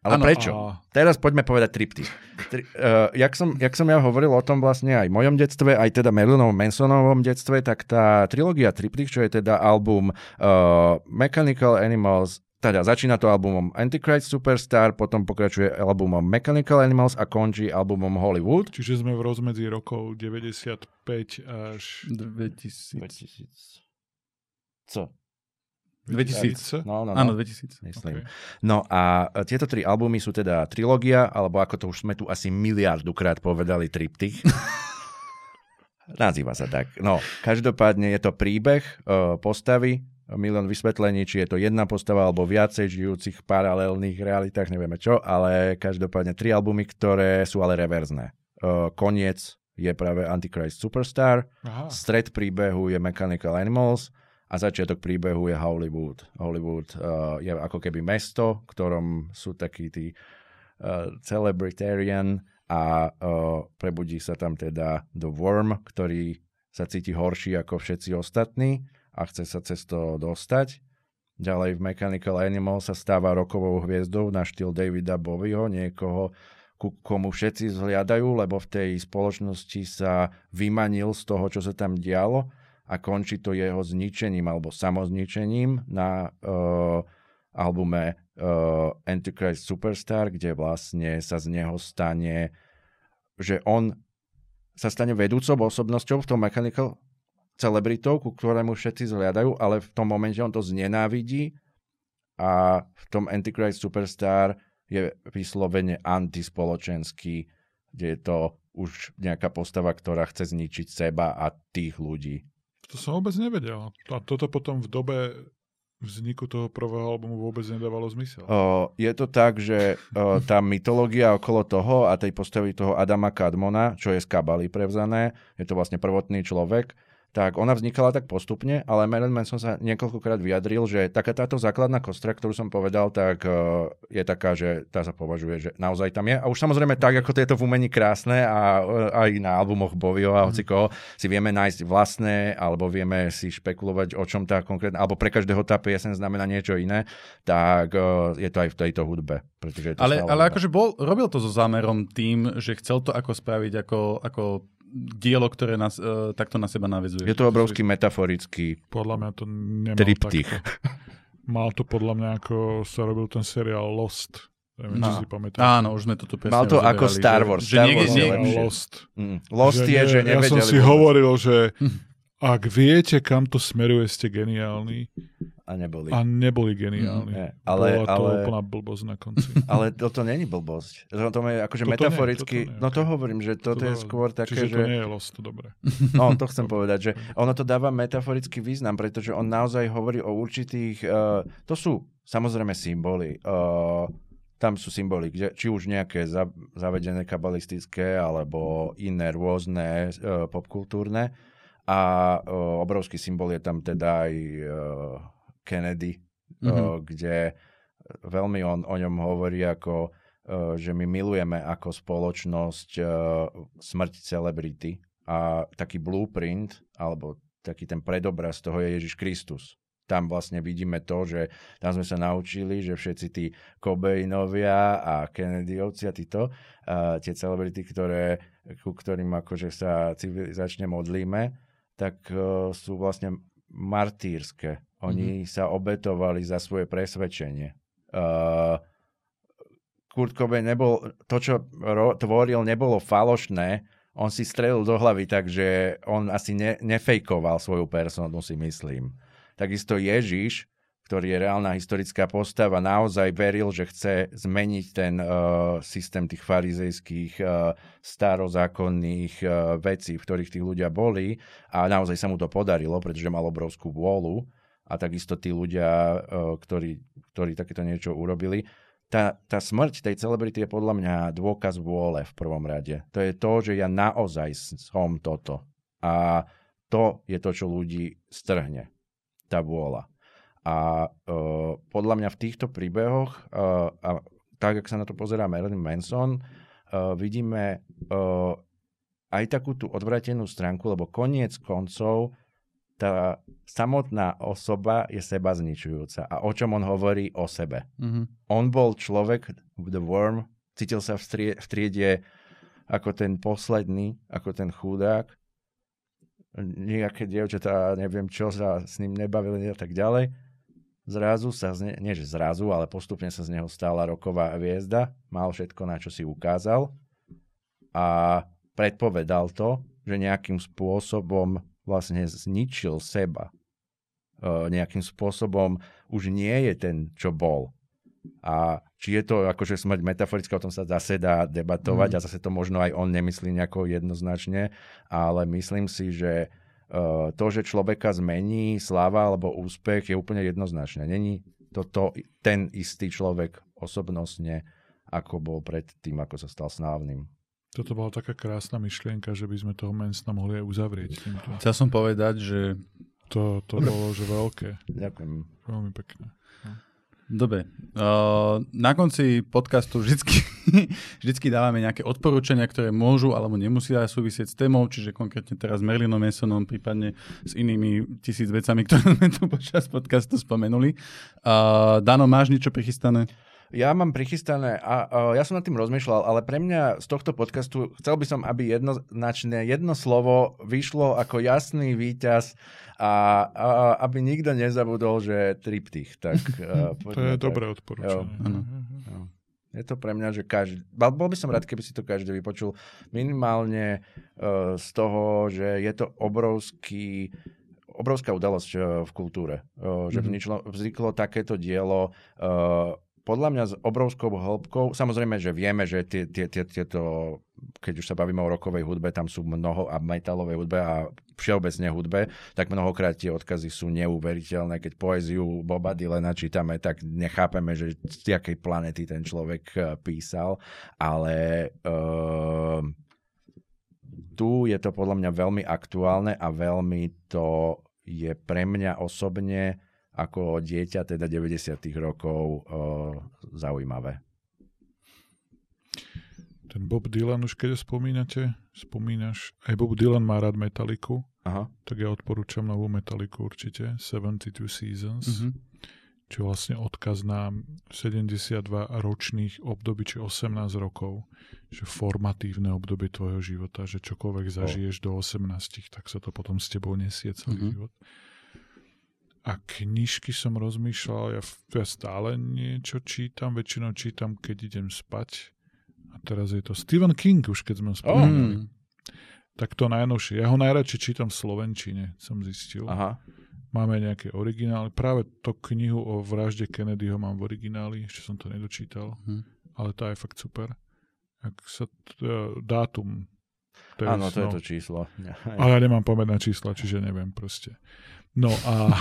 Ale ano, prečo? A... Teraz poďme povedať tripty. Tri, uh, jak, som, jak som ja hovoril o tom vlastne aj v mojom detstve, aj teda Marilynovom Mansonovom detstve, tak tá trilógia triptych, čo je teda album uh, Mechanical Animals, teda začína to albumom Antichrist Superstar, potom pokračuje albumom Mechanical Animals a končí albumom Hollywood. Čiže sme v rozmedzi rokov 95 až... 2000. 2000. Co? 2000. No, no, no. Áno, 2000. Myslím. Okay. No a tieto tri albumy sú teda trilógia, alebo ako to už sme tu asi miliardukrát povedali, triptych. *laughs* Nazýva sa tak. No, každopádne je to príbeh uh, postavy, milión vysvetlení, či je to jedna postava alebo viacej žijúcich paralelných realitách, nevieme čo, ale každopádne tri albumy, ktoré sú ale reverzné. Koniec je práve Antichrist Superstar, Aha. stred príbehu je Mechanical Animals a začiatok príbehu je Hollywood. Hollywood uh, je ako keby mesto, v ktorom sú takí tí uh, celebritarian a uh, prebudí sa tam teda The Worm, ktorý sa cíti horší ako všetci ostatní a chce sa cez to dostať. Ďalej v Mechanical Animal sa stáva rokovou hviezdou na štýl Davida Bowieho, niekoho, ku komu všetci zhliadajú, lebo v tej spoločnosti sa vymanil z toho, čo sa tam dialo a končí to jeho zničením alebo samozničením na uh, albume uh, Antichrist Superstar, kde vlastne sa z neho stane, že on sa stane vedúcou osobnosťou v tom Mechanical celebritou, ku ktorému všetci zhliadajú, ale v tom momente on to znenávidí a v tom Antichrist Superstar je vyslovene antispoločenský, kde je to už nejaká postava, ktorá chce zničiť seba a tých ľudí. To som vôbec nevedel. A toto potom v dobe vzniku toho prvého albumu vôbec nedávalo zmysel. O, je to tak, že o, tá *laughs* mytológia okolo toho a tej postavy toho Adama Kadmona, čo je z Kabaly prevzané, je to vlastne prvotný človek, tak ona vznikala tak postupne, ale Marilyn Manson sa niekoľkokrát vyjadril, že taká táto základná kostra, ktorú som povedal, tak uh, je taká, že tá sa považuje, že naozaj tam je. A už samozrejme tak, ako to je to v umení krásne a uh, aj na albumoch Bovio a hoci koho, si vieme nájsť vlastné, alebo vieme si špekulovať, o čom tá konkrétna, alebo pre každého tá piesen znamená niečo iné, tak uh, je to aj v tejto hudbe. Pretože je to ale, ale akože bol, robil to so zámerom tým, že chcel to ako spraviť ako, ako dielo, ktoré nás, uh, takto na seba navezuje. Je to obrovský metaforický Podľa mňa to nemal triptych. takto. Mal to podľa mňa, ako sa robil ten seriál Lost. Neviem, No. či si pamätáš. Áno, už sme toto presne Mal to ako Star že- Wars. Že Star niekde, Wars je nie, lepšie. Lost. Mm. Lost je, že ja nevedeli som si vôbec. hovoril, že *laughs* ak viete, kam to smeruje, ste geniálni. A neboli. A neboli geniálni. Nie, ale- Bola to ale- úplná blbosť na konci. *laughs* Ale toto není blbosť. To, to je akože Toto nie, metaforicky, toto nie, no to hovorím, že toto je dáva- skôr také, Čiže to že... nie je Lost, dobre. No, to chcem *laughs* povedať, že ono to dáva metaforický význam, pretože on naozaj hovorí o určitých... Uh, to sú samozrejme symboly. Uh, tam sú symboly, kde, či už nejaké za, zavedené kabalistické, alebo iné rôzne uh, popkultúrne. A uh, obrovský symbol je tam teda aj uh, Kennedy, mm-hmm. uh, kde veľmi on o ňom hovorí ako, uh, že my milujeme ako spoločnosť uh, smrť celebrity a taký blueprint, alebo taký ten predobraz toho je Ježiš Kristus. Tam vlastne vidíme to, že tam sme sa naučili, že všetci tí Cobainovia a Kennedyovci a títo, uh, tie celebrity, ktoré, ku ktorým akože sa civilizačne modlíme, tak uh, sú vlastne martýrske. Oni mm-hmm. sa obetovali za svoje presvedčenie. Uh, Kurt Cobain nebol, to, čo ro, tvoril, nebolo falošné, on si strelil do hlavy, takže on asi ne, nefejkoval svoju personu, si myslím. Takisto Ježiš, ktorý je reálna historická postava, naozaj veril, že chce zmeniť ten uh, systém tých farizejských uh, starozákonných uh, vecí, v ktorých tí ľudia boli a naozaj sa mu to podarilo, pretože mal obrovskú vôľu a takisto tí ľudia, uh, ktorí, ktorí takéto niečo urobili, tá, tá smrť tej celebrity je podľa mňa dôkaz vôle v prvom rade. To je to, že ja naozaj som toto. A to je to, čo ľudí strhne. Tá vôľa. A uh, podľa mňa v týchto príbehoch, uh, a tak, ak sa na to pozerá Marilyn Manson, uh, vidíme uh, aj takú tú odvratenú stránku, lebo koniec koncov tá samotná osoba je seba zničujúca. A o čom on hovorí? O sebe. Mhm. On bol človek, The Worm, cítil sa v, strie, v triede ako ten posledný, ako ten chudák. Nejaké dievčatá, neviem čo, sa s ním nebavili a tak ďalej. Zrazu sa, z ne, nie že zrazu, ale postupne sa z neho stala roková hviezda. Mal všetko, na čo si ukázal. A predpovedal to, že nejakým spôsobom vlastne zničil seba. E, nejakým spôsobom už nie je ten, čo bol. A či je to akože smrť metaforická, o tom sa zase dá debatovať Mm. a zase to možno aj on nemyslí nejako jednoznačne, ale myslím si, že to, že človeka zmení sláva alebo úspech je úplne jednoznačné. Není toto ten istý človek osobnostne, ako bol pred tým, ako sa stal slávnym. Toto bola taká krásna myšlienka, že by sme toho Mansona mohli aj uzavrieť. Týmto. Chcel som povedať, že To, to bolo že veľké. Ďakujem. Veľmi pekné. Dobre. Uh, na konci podcastu vždycky, *laughs* vždycky dávame nejaké odporúčania, ktoré môžu alebo nemusia súvisieť s témou, čiže konkrétne teraz s Merlinom Masonom, prípadne s inými tisíc vecami, *laughs* ktoré sme tu počas podcastu spomenuli. Uh, Dano, máš niečo prichystané? Ja mám prichystané a, a ja som nad tým rozmýšľal, ale pre mňa z tohto podcastu chcel by som, aby jednoznačne jedno slovo vyšlo ako jasný víťaz a, a aby nikto nezabudol, že triptych. Tak, *laughs* a, To je tak. dobré odporúčanie. Jo. Je to pre mňa, že každý... Bol by som rád, keby si to každý vypočul. Minimálne uh, z toho, že je to obrovský obrovská udalosť uh, v kultúre. Uh, že Mhm. vzniklo, vzniklo takéto dielo uh, podľa mňa s obrovskou hĺbkou. Samozrejme, že vieme, že tie, tie, tie, tieto, keď už sa bavíme o rokovej hudbe, tam sú mnoho a metalovej hudbe a všeobecne hudbe, tak mnohokrát tie odkazy sú neuveriteľné. Keď poéziu Boba Dylana čítame, tak nechápeme, že z jakej planety ten človek eh, písal, ale uh, tu je to podľa mňa veľmi aktuálne a veľmi to je pre mňa osobne ako dieťa teda 90. rokov uh, zaujímavé. Ten Bob Dylan, už keď ho spomínate, spomínaš, aj Bob Dylan má rád metaliku, Aha. tak ja odporúčam novú metaliku určite, 72 Seasons, Mhm. čo vlastne odkaz na 72 ročných období, či 18 rokov, že formatívne obdobie tvojho života, že čokoľvek zažiješ do 18, tak sa to potom s tebou nesie celý Mhm. život. A knižky som rozmýšľal, ja, ja stále niečo čítam, väčšinou čítam, keď idem spať. A teraz je to Stephen King, už keď sme spomínali. Mm. Tak to najnovšie. Ja ho najradšej čítam v Slovenčine, som zistil. Aha. Máme nejaké originály. Práve to knihu o vražde Kennedyho mám v origináli, ešte som to nedočítal, Mhm. ale tá je fakt super. Ak sa t- e, dátum. Áno, to je no. to číslo. Ale ja nemám pamäť na čísla, čiže neviem proste. No a,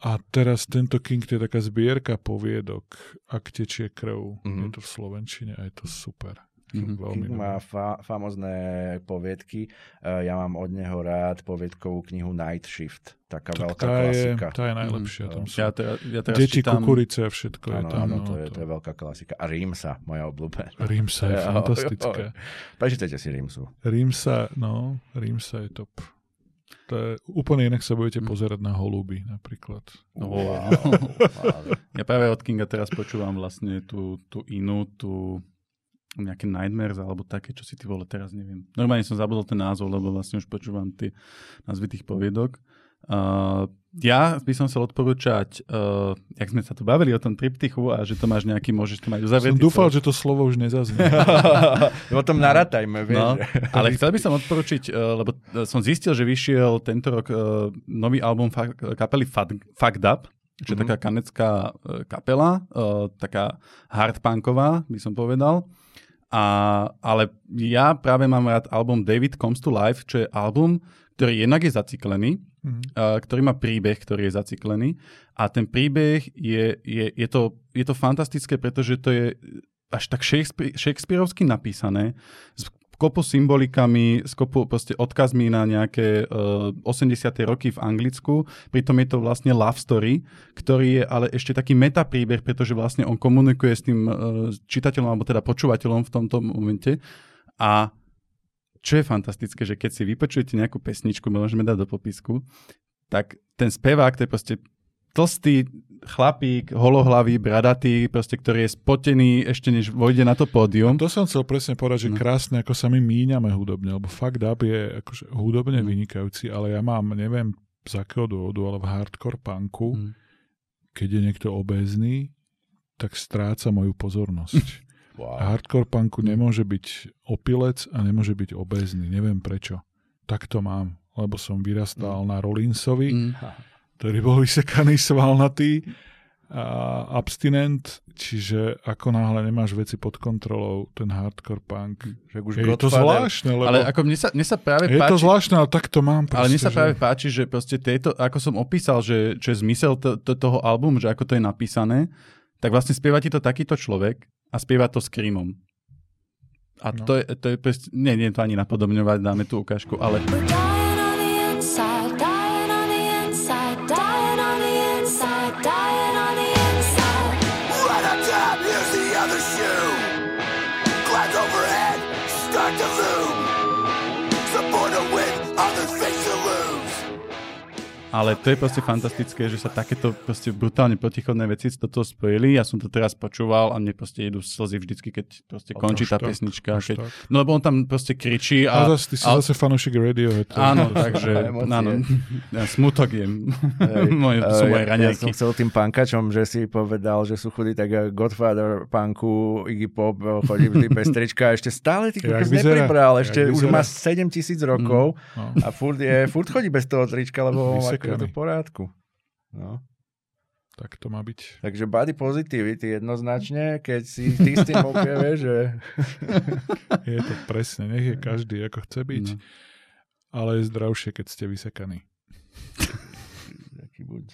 a teraz tento King, to je taká zbierka poviedok, ak tečie krv. Mhm. Je to v Slovenčine a je to super. Mhm. Veľmi King má fa- famozné poviedky. Uh, ja mám od neho rád poviedkovú knihu Night Shift. Taká Tak veľká tá je, klasika. tá je najlepšia. Tam sú Ja, teraz, ja teraz deti, čítam... kukurice a všetko je Áno, tam. áno, no, to, je, to je veľká klasika. A Rímsa, moja obľúbená. Rímsa je *laughs* fantastická. Prečítajte si Rímsu. Rímsa, no, Rímsa je top. To je úplne inak sa budete Hm. pozerať na holuby napríklad. Wow. Ja práve od Kinga teraz počúvam vlastne tú, tú inú, tú nejaké Nightmares alebo také, čo si ty vole teraz neviem. Normálne som zabudol ten názov, lebo vlastne už počúvam tie názvy tých poviedok. Uh, ja by som chcel odporúčať, uh, jak sme sa tu bavili o tom triptychu a že to máš nejaký, môžeš to mať uzavretý. Som dúfal, že to slovo už nezaznie. *laughs* o tom narátajme, vieš. No, ale chcel by som odporučiť, uh, lebo uh, som zistil, že vyšiel tento rok uh, nový album fa- kapely Fuck- Fucked Up, čo je Mhm. taká kanecká uh, kapela, uh, taká hardpunková, by som povedal. A, ale ja práve mám rád album David Comes to Life, čo je album, ktorý jednak je zaciklený, Mhm. uh, ktorý má príbeh, ktorý je zaciklený. A ten príbeh je, je, je, to, je to fantastické, pretože to je až tak Shakespe- Shakespeareovsky napísané, s kopu symbolikami, s kopu proste odkazmi na nejaké uh, 80. roky v Anglicku. Pritom je to vlastne love story, ktorý je ale ešte taký metapríbeh, pretože vlastne on komunikuje s tým uh, čitateľom, alebo teda počúvateľom v tomto momente. A čo je fantastické, že keď si vypočujete nejakú pesničku, môžeme dať do popisku, tak ten spevák, to je proste tlstý chlapík, holohlavý, bradatý, proste, ktorý je spotený ešte než vojde na to pódium. To som chcel presne povedať, že No. krásne, ako sa my míňame hudobne, lebo Fucked Up je akože hudobne Mm. vynikajúci, ale ja mám, neviem z akého dôvodu, ale v hardcore punku, Mm. keď je niekto obézny, tak stráca moju pozornosť. *laughs* Wow. Hardcore punku nemôže byť opilec a nemôže byť obézny. Neviem prečo. Tak to mám, lebo som vyrastal na Rollinsovi, Mm. ktorý bol vysekaný svalnatý a abstinent, čiže ako náhle nemáš veci pod kontrolou, ten hardcore punk. Že už Je to zvláštne, lebo... Ale ako mne sa, mne sa práve je to páči... zvláštne, ale tak to mám proste, Ale mne sa že- práve páči, že proste tieto, ako som opísal, že čo je zmysel to, to, toho albumu, že ako to je napísané, tak vlastne spieva ti to takýto človek a spieva to screamom. A No. to je, to je nie, nie je to ani napodobňovať, dáme tú ukážku, ale other start to loom. Born to win, others face to lose. Ale to je proste fantastické, že sa takéto proste brutálne protichodné veci do toho spojili. Ja som to teraz počúval a mne proste idú slzy vždycky, keď proste končí tá tak, pesnička. Keď, tak. no lebo on tam proste kričí A, a... zase, ty si a- zase fanúšik Radiohead. to- Áno, *laughs* takže áno, ja smutok. *laughs* Hej. moje, sú moje ja, ja som chcel tým pankačom, že si povedal, že sú chudí, tak Godfather punku, Iggy Pop eh, chodí vždy bez *laughs* trička a ešte stále ty nepribral, ešte už má 7 tisíc rokov No. a furt, je, furt chodí bez toho trička, lebo je to v. No. Tak to má byť. Takže body positivity jednoznačne, keď si ty s tým OK, *laughs* vieš, že... Je to presne, nech je každý ako chce byť, No. ale je zdravšie, keď ste vysekaní. *laughs* Buď.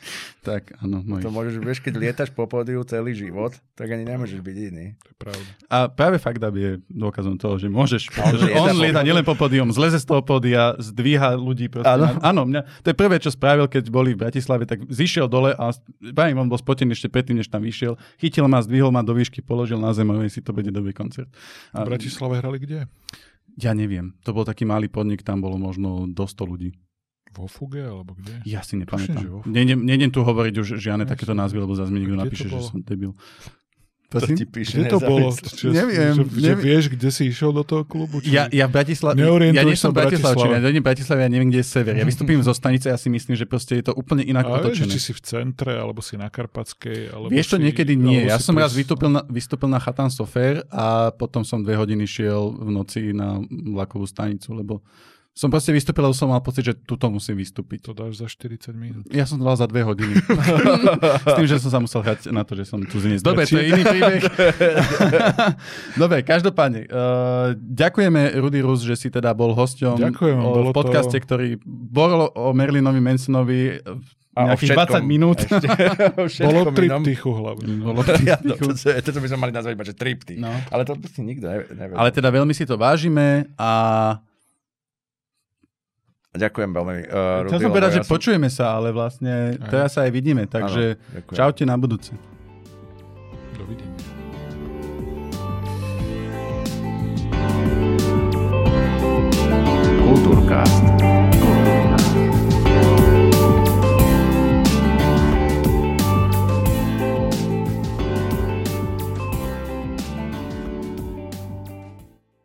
Tak, áno, môj. To môžeš, vieš, keď lietaš po pódiu celý život, tak ani nemôžeš byť iný. To je pravda. A práve fakt je dôkazom toho, že môžeš, A on pretože lieta nielen po pódium, zleze z toho pódia, zdvíha ľudí proste. Áno. Áno, mňa, to je prvé, čo spravil, keď boli v Bratislave, tak zišiel dole a pravím, on bol spotený ešte predtým, než tam vyšiel, chytil ma, zdvihol ma do výšky, položil na zem a si to bude dobrý koncert. A, V Bratislave hrali kde? ja neviem, to bol taký malý podnik, tam bolo možno do 100 ľudí. Vo Fuge alebo kde? Ja si Tuším, že nepamätám. vo- Nejdem, nejdem tu hovoriť už žiadne Jasne. takéto názvy, lebo zase mi niekto to napíše, že som debil. To Prosím? ti píše Kde to bolo? Čo, Neviem, že, že neviem. vieš, kde si išiel do toho klubu? Či... Ja, ja v Bratislave, ja nie som Bratislavčan, ja dojdem v Bratislave, ja neviem, kde je sever. Ja *laughs* vystúpim zo stanice a si myslím, že proste je to úplne inak vieš, otočené. či si v centre, alebo si na Karpatskej, alebo Vieš to si, niekedy nie. Ja si som raz pri- vystúpil na, vystúpil na Chatan Sofer a potom som dve hodiny šiel v noci na vlakovú stanicu, lebo som proste vystúpil, lebo som mal pocit, že tuto musím vystúpiť. To dáš za 40 minút. Ja som to dal za dve hodiny. *laughs* S tým, že som sa musel hrať na to, že som cudzinec. Dobre, to je iný príbeh. *laughs* Dobre, každopádne. Uh, ďakujeme Rudy Rus, že si teda bol hosťom Ďakujem, o, bolo v podcaste, to- ktorý bol o Merlinovi Mansonovi A o nejakých všetkom. 20 minút. Ešte, *laughs* Bolo triptychu hlavne. Bolo Ja, to, to, to, to, by sme mali nazvať iba, že tripty. No. Ale to proste nikto ne, nevie. Ale teda veľmi si to vážime a Ďakujem veľmi. Uh, chcel som povedať, že počujeme sa, ale vlastne teraz sa aj vidíme, takže ďakujem. čaute na budúce.